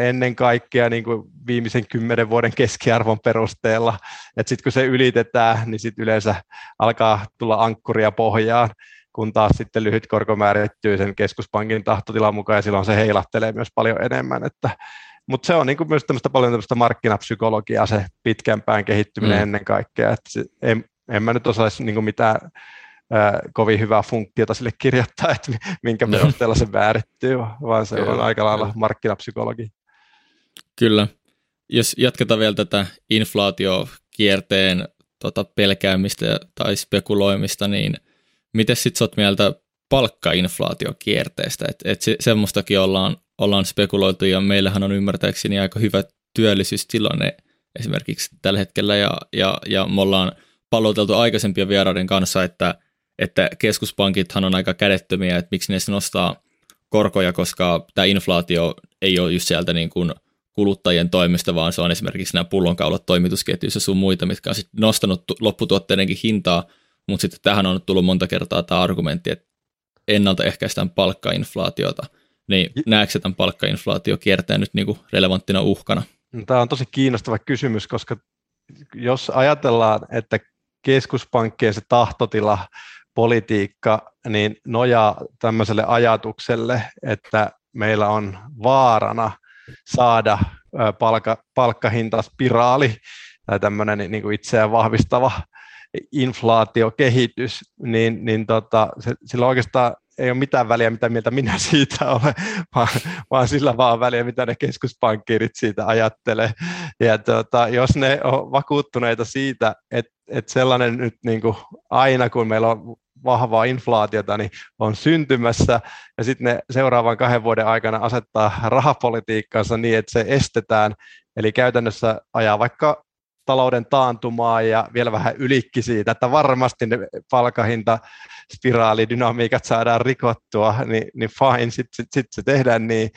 ennen kaikkea niin kuin viimeisen kymmenen vuoden keskiarvon perusteella. Sitten kun se ylitetään, niin sit yleensä alkaa tulla ankkuria pohjaan, kun taas sitten lyhyt korko määrittyy sen keskuspankin tahtotilan mukaan, ja silloin se heilahtelee myös paljon enemmän. Että, mutta se on niin kuin myös tämmöistä paljon tämmöistä markkinapsykologiaa, se pitkämpään kehittyminen mm. ennen kaikkea. Että se, en, en mä nyt osaisi niin kuin mitään ää, kovin hyvää funktiota sille kirjoittaa, että minkä perusteella se määrittyy, vaan se on aika lailla markkinapsykologi. Kyllä. Jos jatketaan vielä tätä inflaatiokierteen tota, pelkäämistä tai spekuloimista, niin miten sitten sä oot mieltä palkkainflaatiokierteestä? että et se, semmoistakin ollaan, ollaan spekuloitu ja meillähän on ymmärtääkseni aika hyvä työllisyystilanne esimerkiksi tällä hetkellä ja, ja, ja me ollaan palloteltu aikaisempien vieraiden kanssa, että että keskuspankithan on aika kädettömiä, että miksi ne nostaa korkoja, koska tämä inflaatio ei ole just sieltä niin kuin kuluttajien toimesta, vaan se on esimerkiksi nämä pullonkaulat toimitusketjuissa sun muita, mitkä on sitten nostanut lopputuotteidenkin hintaa, mutta sitten tähän on tullut monta kertaa tämä argumentti, että ennaltaehkäistään palkkainflaatiota. Niin näetkö tämän palkkainflaatio kiertää nyt niin kuin relevanttina uhkana? Tämä on tosi kiinnostava kysymys, koska jos ajatellaan, että keskuspankkien se tahtotila politiikka niin nojaa tämmöiselle ajatukselle, että meillä on vaarana saada palkka, palkkahintaspiraali tai tämmöinen niin kuin itseään vahvistava inflaatiokehitys, niin, niin tota, se, sillä oikeastaan ei ole mitään väliä, mitä mieltä minä siitä olen, vaan, vaan sillä vaan väliä, mitä ne keskuspankkiirit siitä ajattelee. Ja tota, jos ne on vakuuttuneita siitä, että, että sellainen nyt niin kuin aina, kun meillä on vahvaa inflaatiota, niin on syntymässä, ja sitten ne seuraavan kahden vuoden aikana asettaa rahapolitiikkaansa niin, että se estetään, eli käytännössä ajaa vaikka talouden taantumaa ja vielä vähän ylikki siitä, että varmasti ne palkahinta spiraalidynamiikat saadaan rikottua, niin, niin fine, sitten sit, sit se tehdään niin,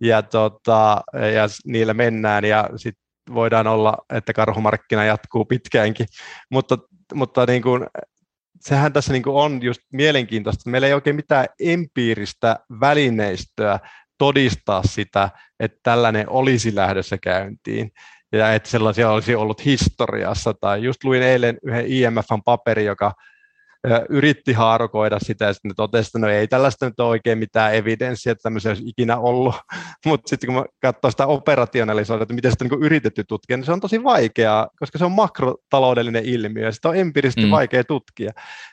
ja, tota, ja niillä mennään, ja sitten voidaan olla, että karhumarkkina jatkuu pitkäänkin, mutta, mutta niin kuin, sehän tässä niin kuin on just mielenkiintoista, meillä ei oikein mitään empiiristä välineistöä todistaa sitä, että tällainen olisi lähdössä käyntiin ja että sellaisia olisi ollut historiassa. Tai just luin eilen yhden IMFn paperi, joka yritti haarukoida sitä, ja sitten totesi, että no ei tällaista nyt ole oikein mitään evidenssiä, että tämmöisiä olisi ikinä ollut, mutta sitten kun katsoo sitä operationalisoida, että miten sitä on niin yritetty tutkia, niin se on tosi vaikeaa, koska se on makrotaloudellinen ilmiö, ja sitä on empiirisesti mm. vaikea tutkia.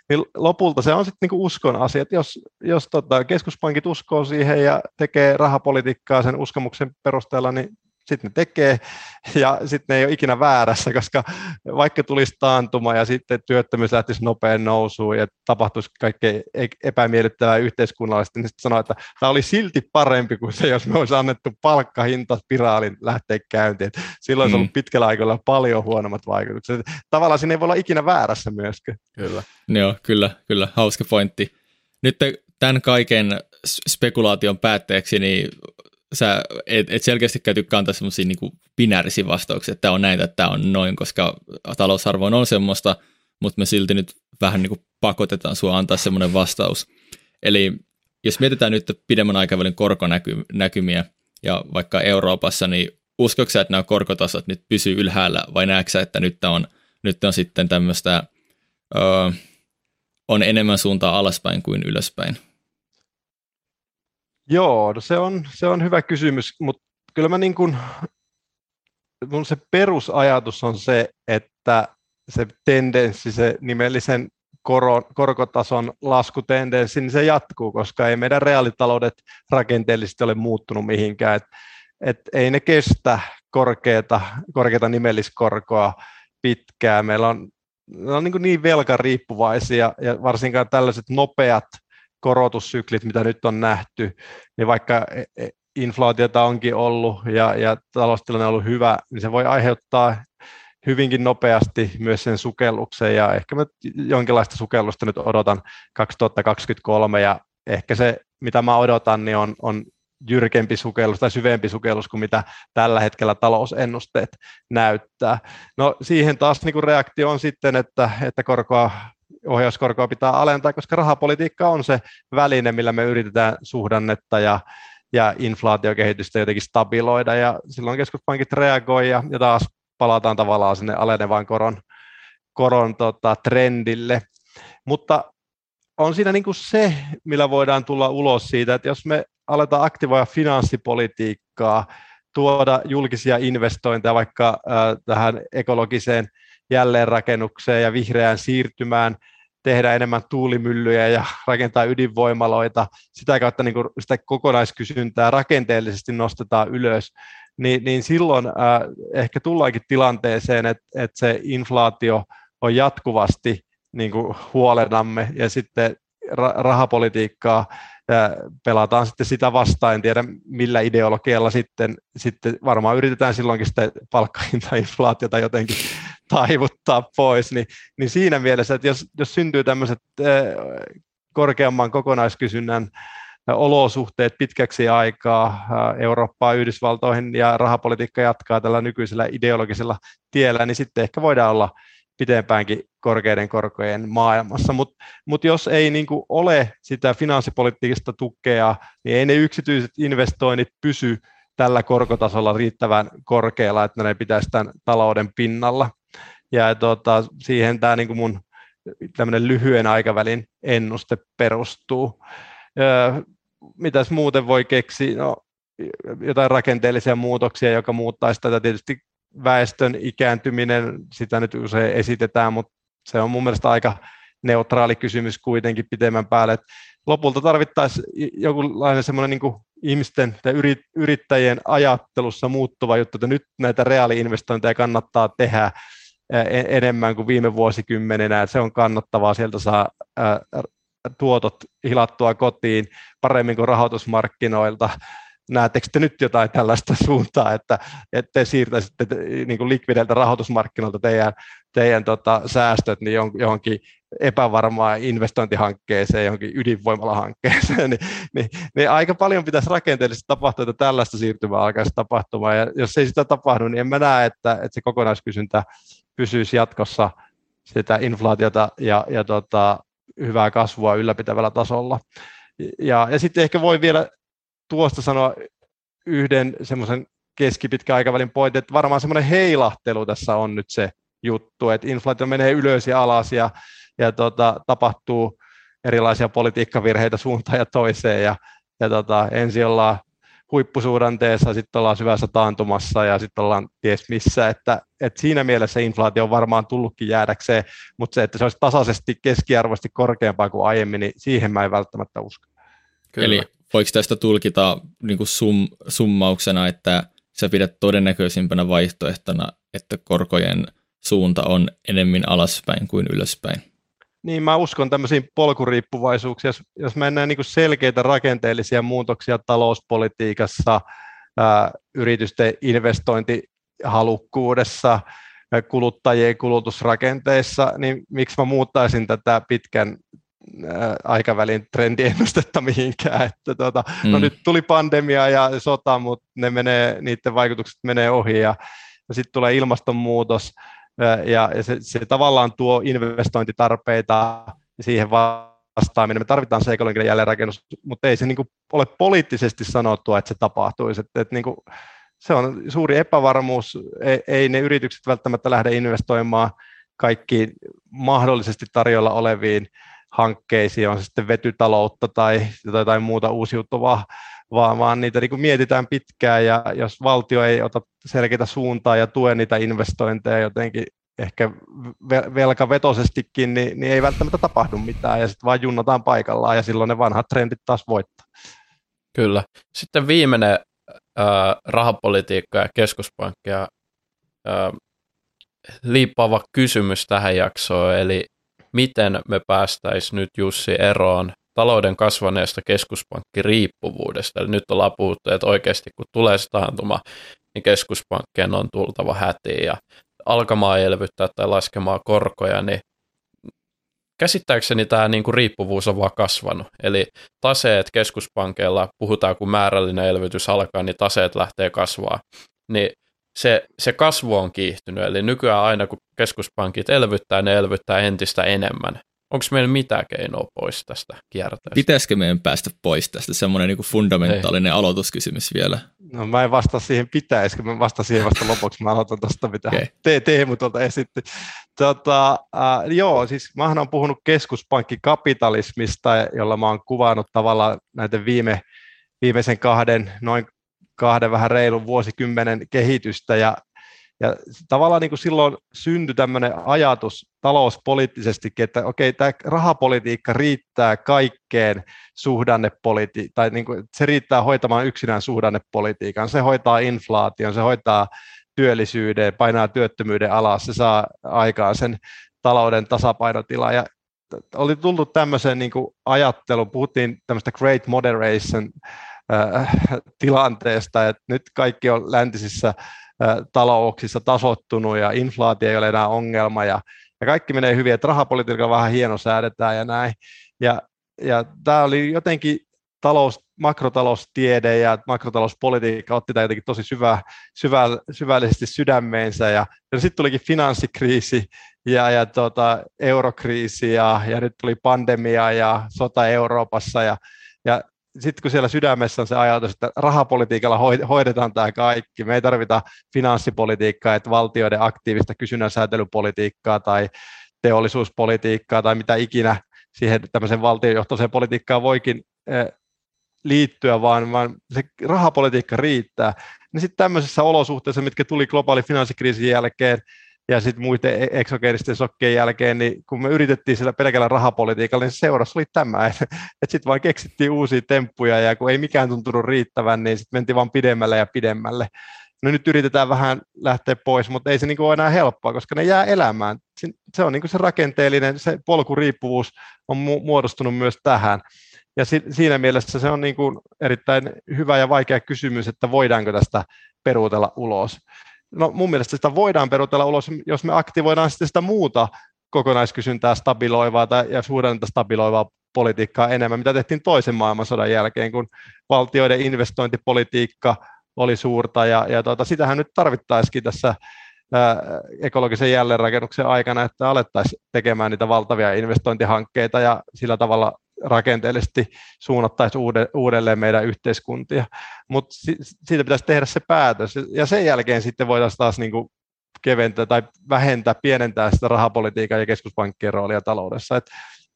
Niin lopulta se on sitten niin uskon asia, että jos, jos tota, keskuspankit uskoo siihen ja tekee rahapolitiikkaa sen uskomuksen perusteella, niin sitten ne tekee, ja sitten ne ei ole ikinä väärässä, koska vaikka tulisi taantuma ja sitten työttömyys lähtisi nopean nousuun ja tapahtuisi kaikkea epämiellyttävää yhteiskunnallisesti, niin sitten sanoo, että tämä oli silti parempi kuin se, jos me olisi annettu palkkahinta spiraalin lähteä käyntiin. Et silloin olisi mm. ollut pitkällä aikavälillä paljon huonommat vaikutukset. Tavallaan siinä ei voi olla ikinä väärässä myöskään. Kyllä. Joo, kyllä, kyllä. Hauska pointti. Nyt tämän kaiken spekulaation päätteeksi, niin sä et, et selkeästi tykkää antaa semmoisia niin binäärisiä vastauksia, että tämä on näitä, että tämä on noin, koska talousarvo on semmoista, mutta me silti nyt vähän niin kuin pakotetaan sua antaa semmoinen vastaus. Eli jos mietitään nyt pidemmän aikavälin korkonäkymiä ja vaikka Euroopassa, niin uskoksi että nämä korkotasot nyt pysyy ylhäällä vai näetkö että nyt on, nyt on sitten tämmöistä, öö, on enemmän suuntaa alaspäin kuin ylöspäin? Joo, no se on, se on hyvä kysymys, mutta kyllä mä niin kuin, mun se perusajatus on se, että se tendenssi, se nimellisen koro, korkotason laskutendenssi, niin se jatkuu, koska ei meidän reaalitaloudet rakenteellisesti ole muuttunut mihinkään. Et, et ei ne kestä korkeata, korkeata nimelliskorkoa pitkään. Meillä on, on niin, niin velkariippuvaisia ja varsinkaan tällaiset nopeat korotussyklit, mitä nyt on nähty, niin vaikka e, e, inflaatiota onkin ollut ja, ja taloustilanne on ollut hyvä, niin se voi aiheuttaa hyvinkin nopeasti myös sen sukelluksen ja ehkä mä jonkinlaista sukellusta nyt odotan 2023 ja ehkä se, mitä mä odotan, niin on, on jyrkempi sukellus tai syvempi sukellus kuin mitä tällä hetkellä talousennusteet näyttää. No siihen taas niin kuin reaktio on sitten, että, että korkoa ohjauskorkoa pitää alentaa, koska rahapolitiikka on se väline, millä me yritetään suhdannetta ja, ja inflaatiokehitystä jotenkin stabiloida, ja silloin keskuspankit reagoi, ja, ja taas palataan tavallaan sinne alenevaan koron, koron tota, trendille. Mutta on siinä niin kuin se, millä voidaan tulla ulos siitä, että jos me aletaan aktivoida finanssipolitiikkaa, tuoda julkisia investointeja vaikka äh, tähän ekologiseen jälleenrakennukseen ja vihreään siirtymään, tehdä enemmän tuulimyllyjä ja rakentaa ydinvoimaloita, sitä kautta niin sitä kokonaiskysyntää rakenteellisesti nostetaan ylös, niin, niin silloin äh, ehkä tullaankin tilanteeseen, että, että se inflaatio on jatkuvasti niin huolenamme ja sitten rahapolitiikkaa pelataan sitten sitä vastaan, en tiedä millä ideologialla sitten, sitten varmaan yritetään silloinkin sitä palkkahintainflaatiota jotenkin taivuttaa pois, niin, niin siinä mielessä, että jos, jos syntyy tämmöiset korkeamman kokonaiskysynnän olosuhteet pitkäksi aikaa Eurooppaan, Yhdysvaltoihin ja rahapolitiikka jatkaa tällä nykyisellä ideologisella tiellä, niin sitten ehkä voidaan olla pitempäänkin korkeiden korkojen maailmassa, mutta mut jos ei niin ole sitä finanssipoliittista tukea, niin ei ne yksityiset investoinnit pysy tällä korkotasolla riittävän korkealla, että ne pitäisi tämän talouden pinnalla. Ja tota, siihen tämä niin mun tämmöinen lyhyen aikavälin ennuste perustuu. Öö, mitäs muuten voi keksiä? No, jotain rakenteellisia muutoksia, joka muuttaisi tätä tietysti väestön ikääntyminen, sitä nyt usein esitetään, mutta se on mun mielestä aika neutraali kysymys kuitenkin pitemmän päälle. Et lopulta tarvittaisiin jokinlainen semmoinen niin ihmisten tai yrittäjien ajattelussa muuttuva juttu, että nyt näitä reaaliinvestointeja kannattaa tehdä enemmän kuin viime vuosikymmenenä, että se on kannattavaa, sieltä saa tuotot hilattua kotiin paremmin kuin rahoitusmarkkinoilta. Näettekö te nyt jotain tällaista suuntaa, että, että te siirtäisitte niin kuin likvideltä rahoitusmarkkinoilta teidän, teidän tota, säästöt niin johonkin epävarmaan investointihankkeeseen, johonkin ydinvoimalahankkeeseen, niin, niin, niin aika paljon pitäisi rakenteellisesti tapahtua, että tällaista siirtymää alkaisi tapahtumaan. Ja jos ei sitä tapahdu, niin en mä näe, että, että se kokonaiskysyntä pysyisi jatkossa sitä inflaatiota ja, ja tota, hyvää kasvua ylläpitävällä tasolla. Ja, ja sitten ehkä voi vielä tuosta sanoa yhden semmoisen keskipitkän aikavälin pointin, että varmaan semmoinen heilahtelu tässä on nyt se juttu, että inflaatio menee ylös ja alas ja, ja tota, tapahtuu erilaisia politiikkavirheitä suuntaan ja toiseen ja, ja tota, ensin ollaan huippusuhdanteessa, sitten ollaan syvässä taantumassa ja sitten ollaan ties missä, että, että siinä mielessä inflaatio on varmaan tullutkin jäädäkseen, mutta se, että se olisi tasaisesti keskiarvoisesti korkeampaa kuin aiemmin, niin siihen mä en välttämättä usko. Kyllä. Eli voiko tästä tulkita niin kuin sum, summauksena, että sä pidät todennäköisimpänä vaihtoehtona, että korkojen suunta on enemmän alaspäin kuin ylöspäin? Niin, mä uskon tämmöisiin polkuriippuvaisuuksiin. Jos, jos mennään niin selkeitä rakenteellisia muutoksia talouspolitiikassa, ää, yritysten investointihalukkuudessa, kuluttajien kulutusrakenteissa, niin miksi mä muuttaisin tätä pitkän aikavälin trendiennustetta mihinkään. Että tuota, no mm. No nyt tuli pandemia ja sota, mutta ne menee, niiden vaikutukset menee ohi ja, ja sitten tulee ilmastonmuutos ja, ja se, se tavallaan tuo investointitarpeita siihen vastaaminen. Me tarvitaan se ekologinen jälleenrakennus, mutta ei se niin ole poliittisesti sanottua, että se tapahtuisi. Että, että niin kuin, se on suuri epävarmuus, ei, ei ne yritykset välttämättä lähde investoimaan kaikkiin mahdollisesti tarjolla oleviin hankkeisiin, on se sitten vetytaloutta tai jotain muuta uusiutuvaa, vaan, vaan niitä niin kuin mietitään pitkään ja jos valtio ei ota selkeitä suuntaa ja tue niitä investointeja jotenkin ehkä velkavetosestikin, niin, niin ei välttämättä tapahdu mitään ja sitten vaan junnataan paikallaan ja silloin ne vanhat trendit taas voittaa. Kyllä. Sitten viimeinen äh, rahapolitiikka ja keskuspankkia äh, liippaava kysymys tähän jaksoon, eli miten me päästäisiin nyt Jussi eroon talouden kasvaneesta keskuspankkiriippuvuudesta. Eli nyt ollaan puhuttu, että oikeasti kun tulee se taantuma, niin keskuspankkien on tultava hätiin ja alkamaan elvyttää tai laskemaan korkoja, niin käsittääkseni tämä niin kuin riippuvuus on vaan kasvanut. Eli taseet keskuspankeilla, puhutaan kun määrällinen elvytys alkaa, niin taseet lähtee kasvaa. Niin se, se kasvu on kiihtynyt, eli nykyään aina kun keskuspankit elvyttää, ne elvyttää entistä enemmän. Onko meillä mitään keinoa pois tästä kierteestä? Pitäisikö meidän päästä pois tästä? Semmoinen niin fundamentaalinen Ei. aloituskysymys vielä. No mä en vastaa siihen pitäisikö, mä vastaan siihen vasta lopuksi. Mä aloitan tuosta, mitä okay. te, Teemu tuolta esitti. Tota, äh, joo, siis mä oon puhunut keskuspankkikapitalismista, jolla mä oon kuvannut tavallaan näiden viime, viimeisen kahden, noin kahden vähän reilun vuosikymmenen kehitystä ja ja tavallaan niin kuin silloin syntyi tämmöinen ajatus talouspoliittisestikin, että okei, tämä rahapolitiikka riittää kaikkeen suhdannepolitiikkaan, tai niin kuin, se riittää hoitamaan yksinään suhdannepolitiikan. Se hoitaa inflaation, se hoitaa työllisyyden, painaa työttömyyden alas, se saa aikaan sen talouden tasapainotila. Ja oli tullut tämmöiseen niin kuin ajatteluun, puhuttiin tämmöistä great moderation äh, tilanteesta, että nyt kaikki on läntisissä talouksissa tasottunut ja inflaatio ei ole enää ongelma ja, ja kaikki menee hyvin, että rahapolitiikalla vähän hieno säädetään ja näin. Ja, ja tämä oli jotenkin talous, makrotaloustiede ja makrotalouspolitiikka otti tämä jotenkin tosi syvä, syvä, syvällisesti sydämeensä ja, ja sitten tulikin finanssikriisi ja, ja tota, eurokriisi ja, ja nyt tuli pandemia ja sota Euroopassa ja, ja sitten kun siellä sydämessä on se ajatus, että rahapolitiikalla hoidetaan tämä kaikki, me ei tarvita finanssipolitiikkaa, että valtioiden aktiivista kysynnän säätelypolitiikkaa tai teollisuuspolitiikkaa tai mitä ikinä siihen tämmöisen valtiojohtoiseen politiikkaan voikin eh, liittyä, vaan, vaan se rahapolitiikka riittää. Niin sitten tämmöisessä olosuhteessa, mitkä tuli globaali finanssikriisin jälkeen, ja sitten muiden e-, eksogeenisten sokkien jälkeen, niin kun me yritettiin sillä pelkällä rahapolitiikalla, niin se seuraus oli tämä, että, että sitten vaan keksittiin uusia temppuja, ja kun ei mikään tuntunut riittävän, niin sitten mentiin vaan pidemmälle ja pidemmälle. No nyt yritetään vähän lähteä pois, mutta ei se niin ole enää helppoa, koska ne jää elämään. Se on niin se rakenteellinen, se polkuriippuvuus on muodostunut myös tähän. Ja siinä mielessä se on niin kuin erittäin hyvä ja vaikea kysymys, että voidaanko tästä peruutella ulos. No mun mielestä sitä voidaan peruutella ulos, jos me aktivoidaan sitten sitä muuta kokonaiskysyntää stabiloivaa tai, ja suhdannetta stabiloivaa politiikkaa enemmän, mitä tehtiin toisen maailmansodan jälkeen, kun valtioiden investointipolitiikka oli suurta, ja, ja tuota, sitähän nyt tarvittaisikin tässä ää, ekologisen jälleenrakennuksen aikana, että alettaisiin tekemään niitä valtavia investointihankkeita ja sillä tavalla rakenteellisesti suunnattaisiin uudelleen meidän yhteiskuntia. Mutta siitä pitäisi tehdä se päätös, ja sen jälkeen sitten voitaisiin taas niin kuin keventää tai vähentää, pienentää sitä rahapolitiikan ja keskuspankkien roolia taloudessa. Et,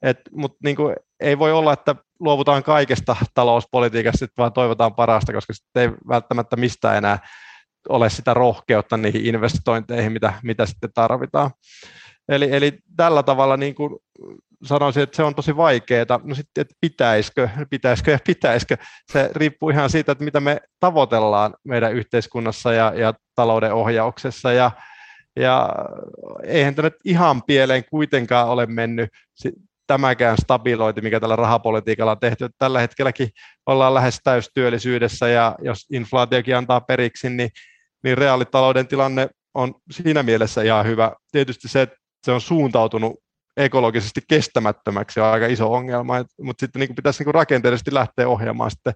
et, Mutta niin ei voi olla, että luovutaan kaikesta talouspolitiikasta, vaan toivotaan parasta, koska sitten ei välttämättä mistään enää ole sitä rohkeutta niihin investointeihin, mitä, mitä sitten tarvitaan. Eli, eli tällä tavalla niin kuin sanoisin, että se on tosi vaikeaa. No sitten, että pitäisikö, pitäisikö ja pitäisikö, se riippuu ihan siitä, että mitä me tavoitellaan meidän yhteiskunnassa ja, ja talouden ohjauksessa. Ja, ja eihän tämä nyt ihan pieleen kuitenkaan ole mennyt tämäkään stabilointi, mikä tällä rahapolitiikalla on tehty. Tällä hetkelläkin ollaan lähes täystyöllisyydessä ja jos inflaatiokin antaa periksi, niin, niin reaalitalouden tilanne on siinä mielessä ihan hyvä. Tietysti se, että se on suuntautunut ekologisesti kestämättömäksi on aika iso ongelma, mutta sitten niin pitäisi niin rakenteellisesti lähteä ohjaamaan sitten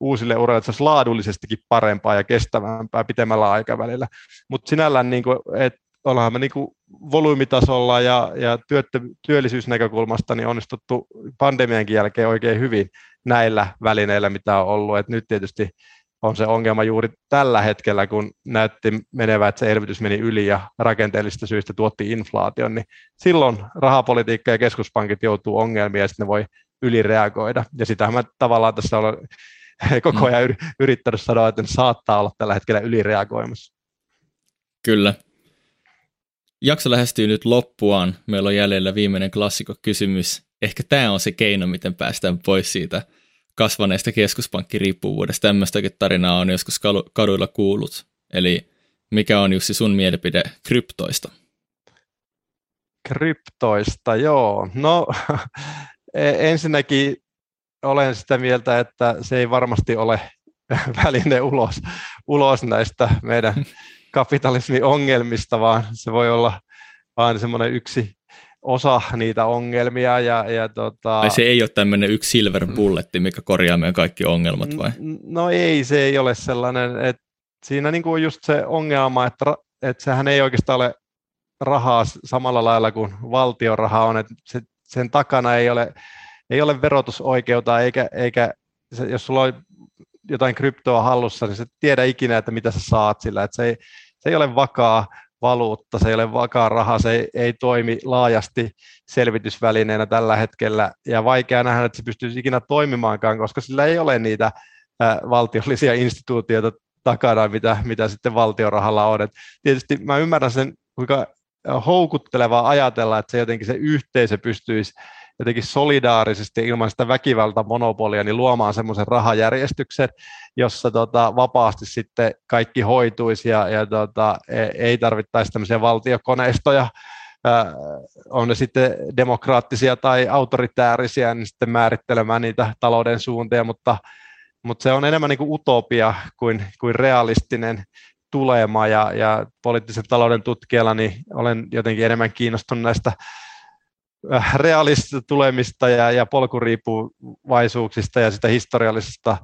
uusille uralle, että se laadullisestikin parempaa ja kestävämpää pitemmällä aikavälillä. Mutta sinällään, niin kuin, että ollaan me niin kuin volyymitasolla ja, ja työttä, työllisyysnäkökulmasta niin onnistuttu pandemiankin jälkeen oikein hyvin näillä välineillä, mitä on ollut. Et nyt tietysti on se ongelma juuri tällä hetkellä, kun näytti menevä, että se elvytys meni yli ja rakenteellisista syistä tuotti inflaation, niin silloin rahapolitiikka ja keskuspankit joutuu ongelmiin ja sitten ne voi ylireagoida. Ja sitähän mä tavallaan tässä olen koko ajan yrittänyt sanoa, että ne saattaa olla tällä hetkellä ylireagoimassa. Kyllä. Jakso lähestyy nyt loppuaan. Meillä on jäljellä viimeinen klassikko-kysymys. Ehkä tämä on se keino, miten päästään pois siitä – kasvaneesta keskuspankkiriippuvuudesta. Tämmöistäkin tarinaa on joskus kaduilla kuullut. Eli mikä on Jussi sun mielipide kryptoista? Kryptoista, joo. No e, ensinnäkin olen sitä mieltä, että se ei varmasti ole väline ulos, ulos näistä meidän kapitalismin ongelmista, vaan se voi olla vain semmoinen yksi osa niitä ongelmia. Ja, ja tota... Ai se ei ole tämmöinen yksi silver bulletti, mikä korjaa meidän kaikki ongelmat vai? No ei, se ei ole sellainen, että siinä niin kuin on just se ongelma, että, että sehän ei oikeastaan ole rahaa samalla lailla kuin valtion raha on, että se, sen takana ei ole, ei ole verotusoikeutta, eikä, eikä se, jos sulla on jotain kryptoa hallussa, niin se tiedä ikinä, että mitä sä saat sillä, että se ei, se ei ole vakaa, valuutta, se ei ole vakaa raha, se ei, ei toimi laajasti selvitysvälineenä tällä hetkellä, ja vaikea nähdä, että se pystyisi ikinä toimimaankaan, koska sillä ei ole niitä ä, valtiollisia instituutioita takana, mitä, mitä sitten valtiorahalla on. Et tietysti mä ymmärrän sen, kuinka houkuttelevaa ajatella, että se jotenkin se yhteisö pystyisi jotenkin solidaarisesti ilman sitä väkivalta monopolia niin luomaan semmoisen rahajärjestyksen, jossa tota, vapaasti sitten kaikki hoituisi ja, ja tota, e, ei tarvittaisi tämmöisiä valtiokoneistoja, Äh, on ne sitten demokraattisia tai autoritäärisiä, niin sitten määrittelemään niitä talouden suuntia, mutta, mutta se on enemmän niin kuin utopia kuin, kuin realistinen tulema, ja, ja poliittisen talouden tutkijalla niin olen jotenkin enemmän kiinnostunut näistä realistista tulemista ja, ja polkuriippuvaisuuksista ja sitä historiallisesta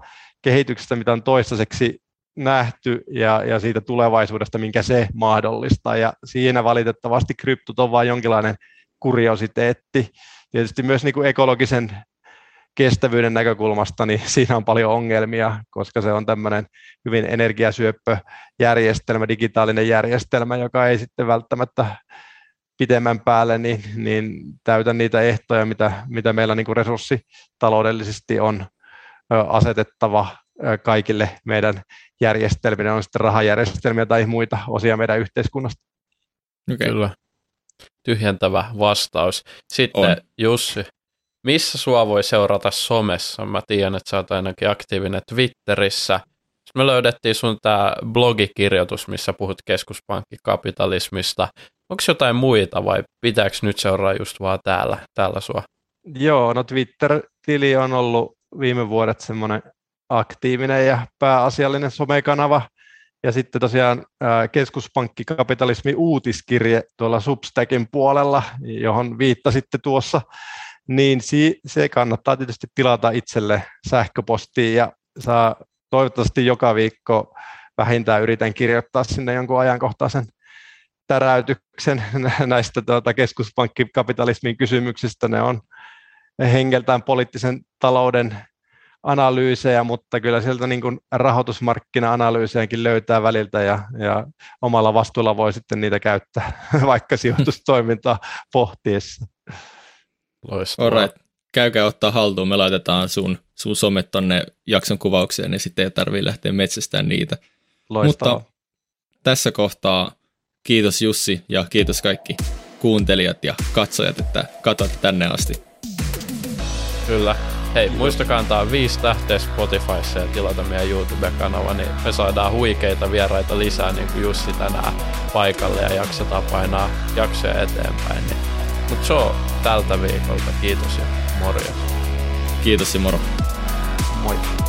kehityksestä, mitä on toistaiseksi nähty ja, ja siitä tulevaisuudesta, minkä se mahdollistaa. Ja siinä valitettavasti kryptot on vain jonkinlainen kuriositeetti. Tietysti myös niin kuin ekologisen kestävyyden näkökulmasta, niin siinä on paljon ongelmia, koska se on tämmöinen hyvin energiasyöppöjärjestelmä, digitaalinen järjestelmä, joka ei sitten välttämättä pitemmän päälle, niin, niin täytä niitä ehtoja, mitä, mitä meillä niin kuin resurssitaloudellisesti on asetettava kaikille meidän järjestelmille, on sitten rahajärjestelmiä tai muita osia meidän yhteiskunnasta. Okay. Kyllä. Tyhjentävä vastaus. Sitten on. Jussi, missä sua voi seurata somessa? Mä tiedän, että sä oot ainakin aktiivinen Twitterissä. Sitten me löydettiin sun tämä blogikirjoitus, missä puhut keskuspankkikapitalismista. Onko jotain muita vai pitääkö nyt seuraa just vaan täällä, täällä sua? Joo, no Twitter-tili on ollut viime vuodet semmoinen aktiivinen ja pääasiallinen somekanava. Ja sitten tosiaan keskuspankkikapitalismi uutiskirje tuolla Substackin puolella, johon viittasitte tuossa, niin se kannattaa tietysti tilata itselle sähköpostiin ja saa toivottavasti joka viikko vähintään yritän kirjoittaa sinne jonkun ajankohtaisen täräytyksen näistä tuota, keskuspankkikapitalismin kysymyksistä. Ne on hengeltään poliittisen talouden analyysejä, mutta kyllä sieltä niin kuin rahoitusmarkkina-analyysejäkin löytää väliltä ja, ja omalla vastuulla voi sitten niitä käyttää vaikka sijoitustoimintaa pohtiessa. Loistavaa. Alright. Käykää ottaa haltuun, me laitetaan sun, sun somet tonne jakson kuvaukseen, niin sitten ei tarvitse lähteä metsästään niitä. Loistavaa. Mutta tässä kohtaa kiitos Jussi ja kiitos kaikki kuuntelijat ja katsojat, että katsot tänne asti. Kyllä. Hei, muistakaa antaa viisi tähteä Spotifyssa ja tilata meidän YouTube-kanava, niin me saadaan huikeita vieraita lisää, niin kuin Jussi tänään paikalle ja jaksetaan painaa jaksoja eteenpäin. Niin. Mutta se on tältä viikolta. Kiitos ja morjens. Kiitos ja moro. Moi.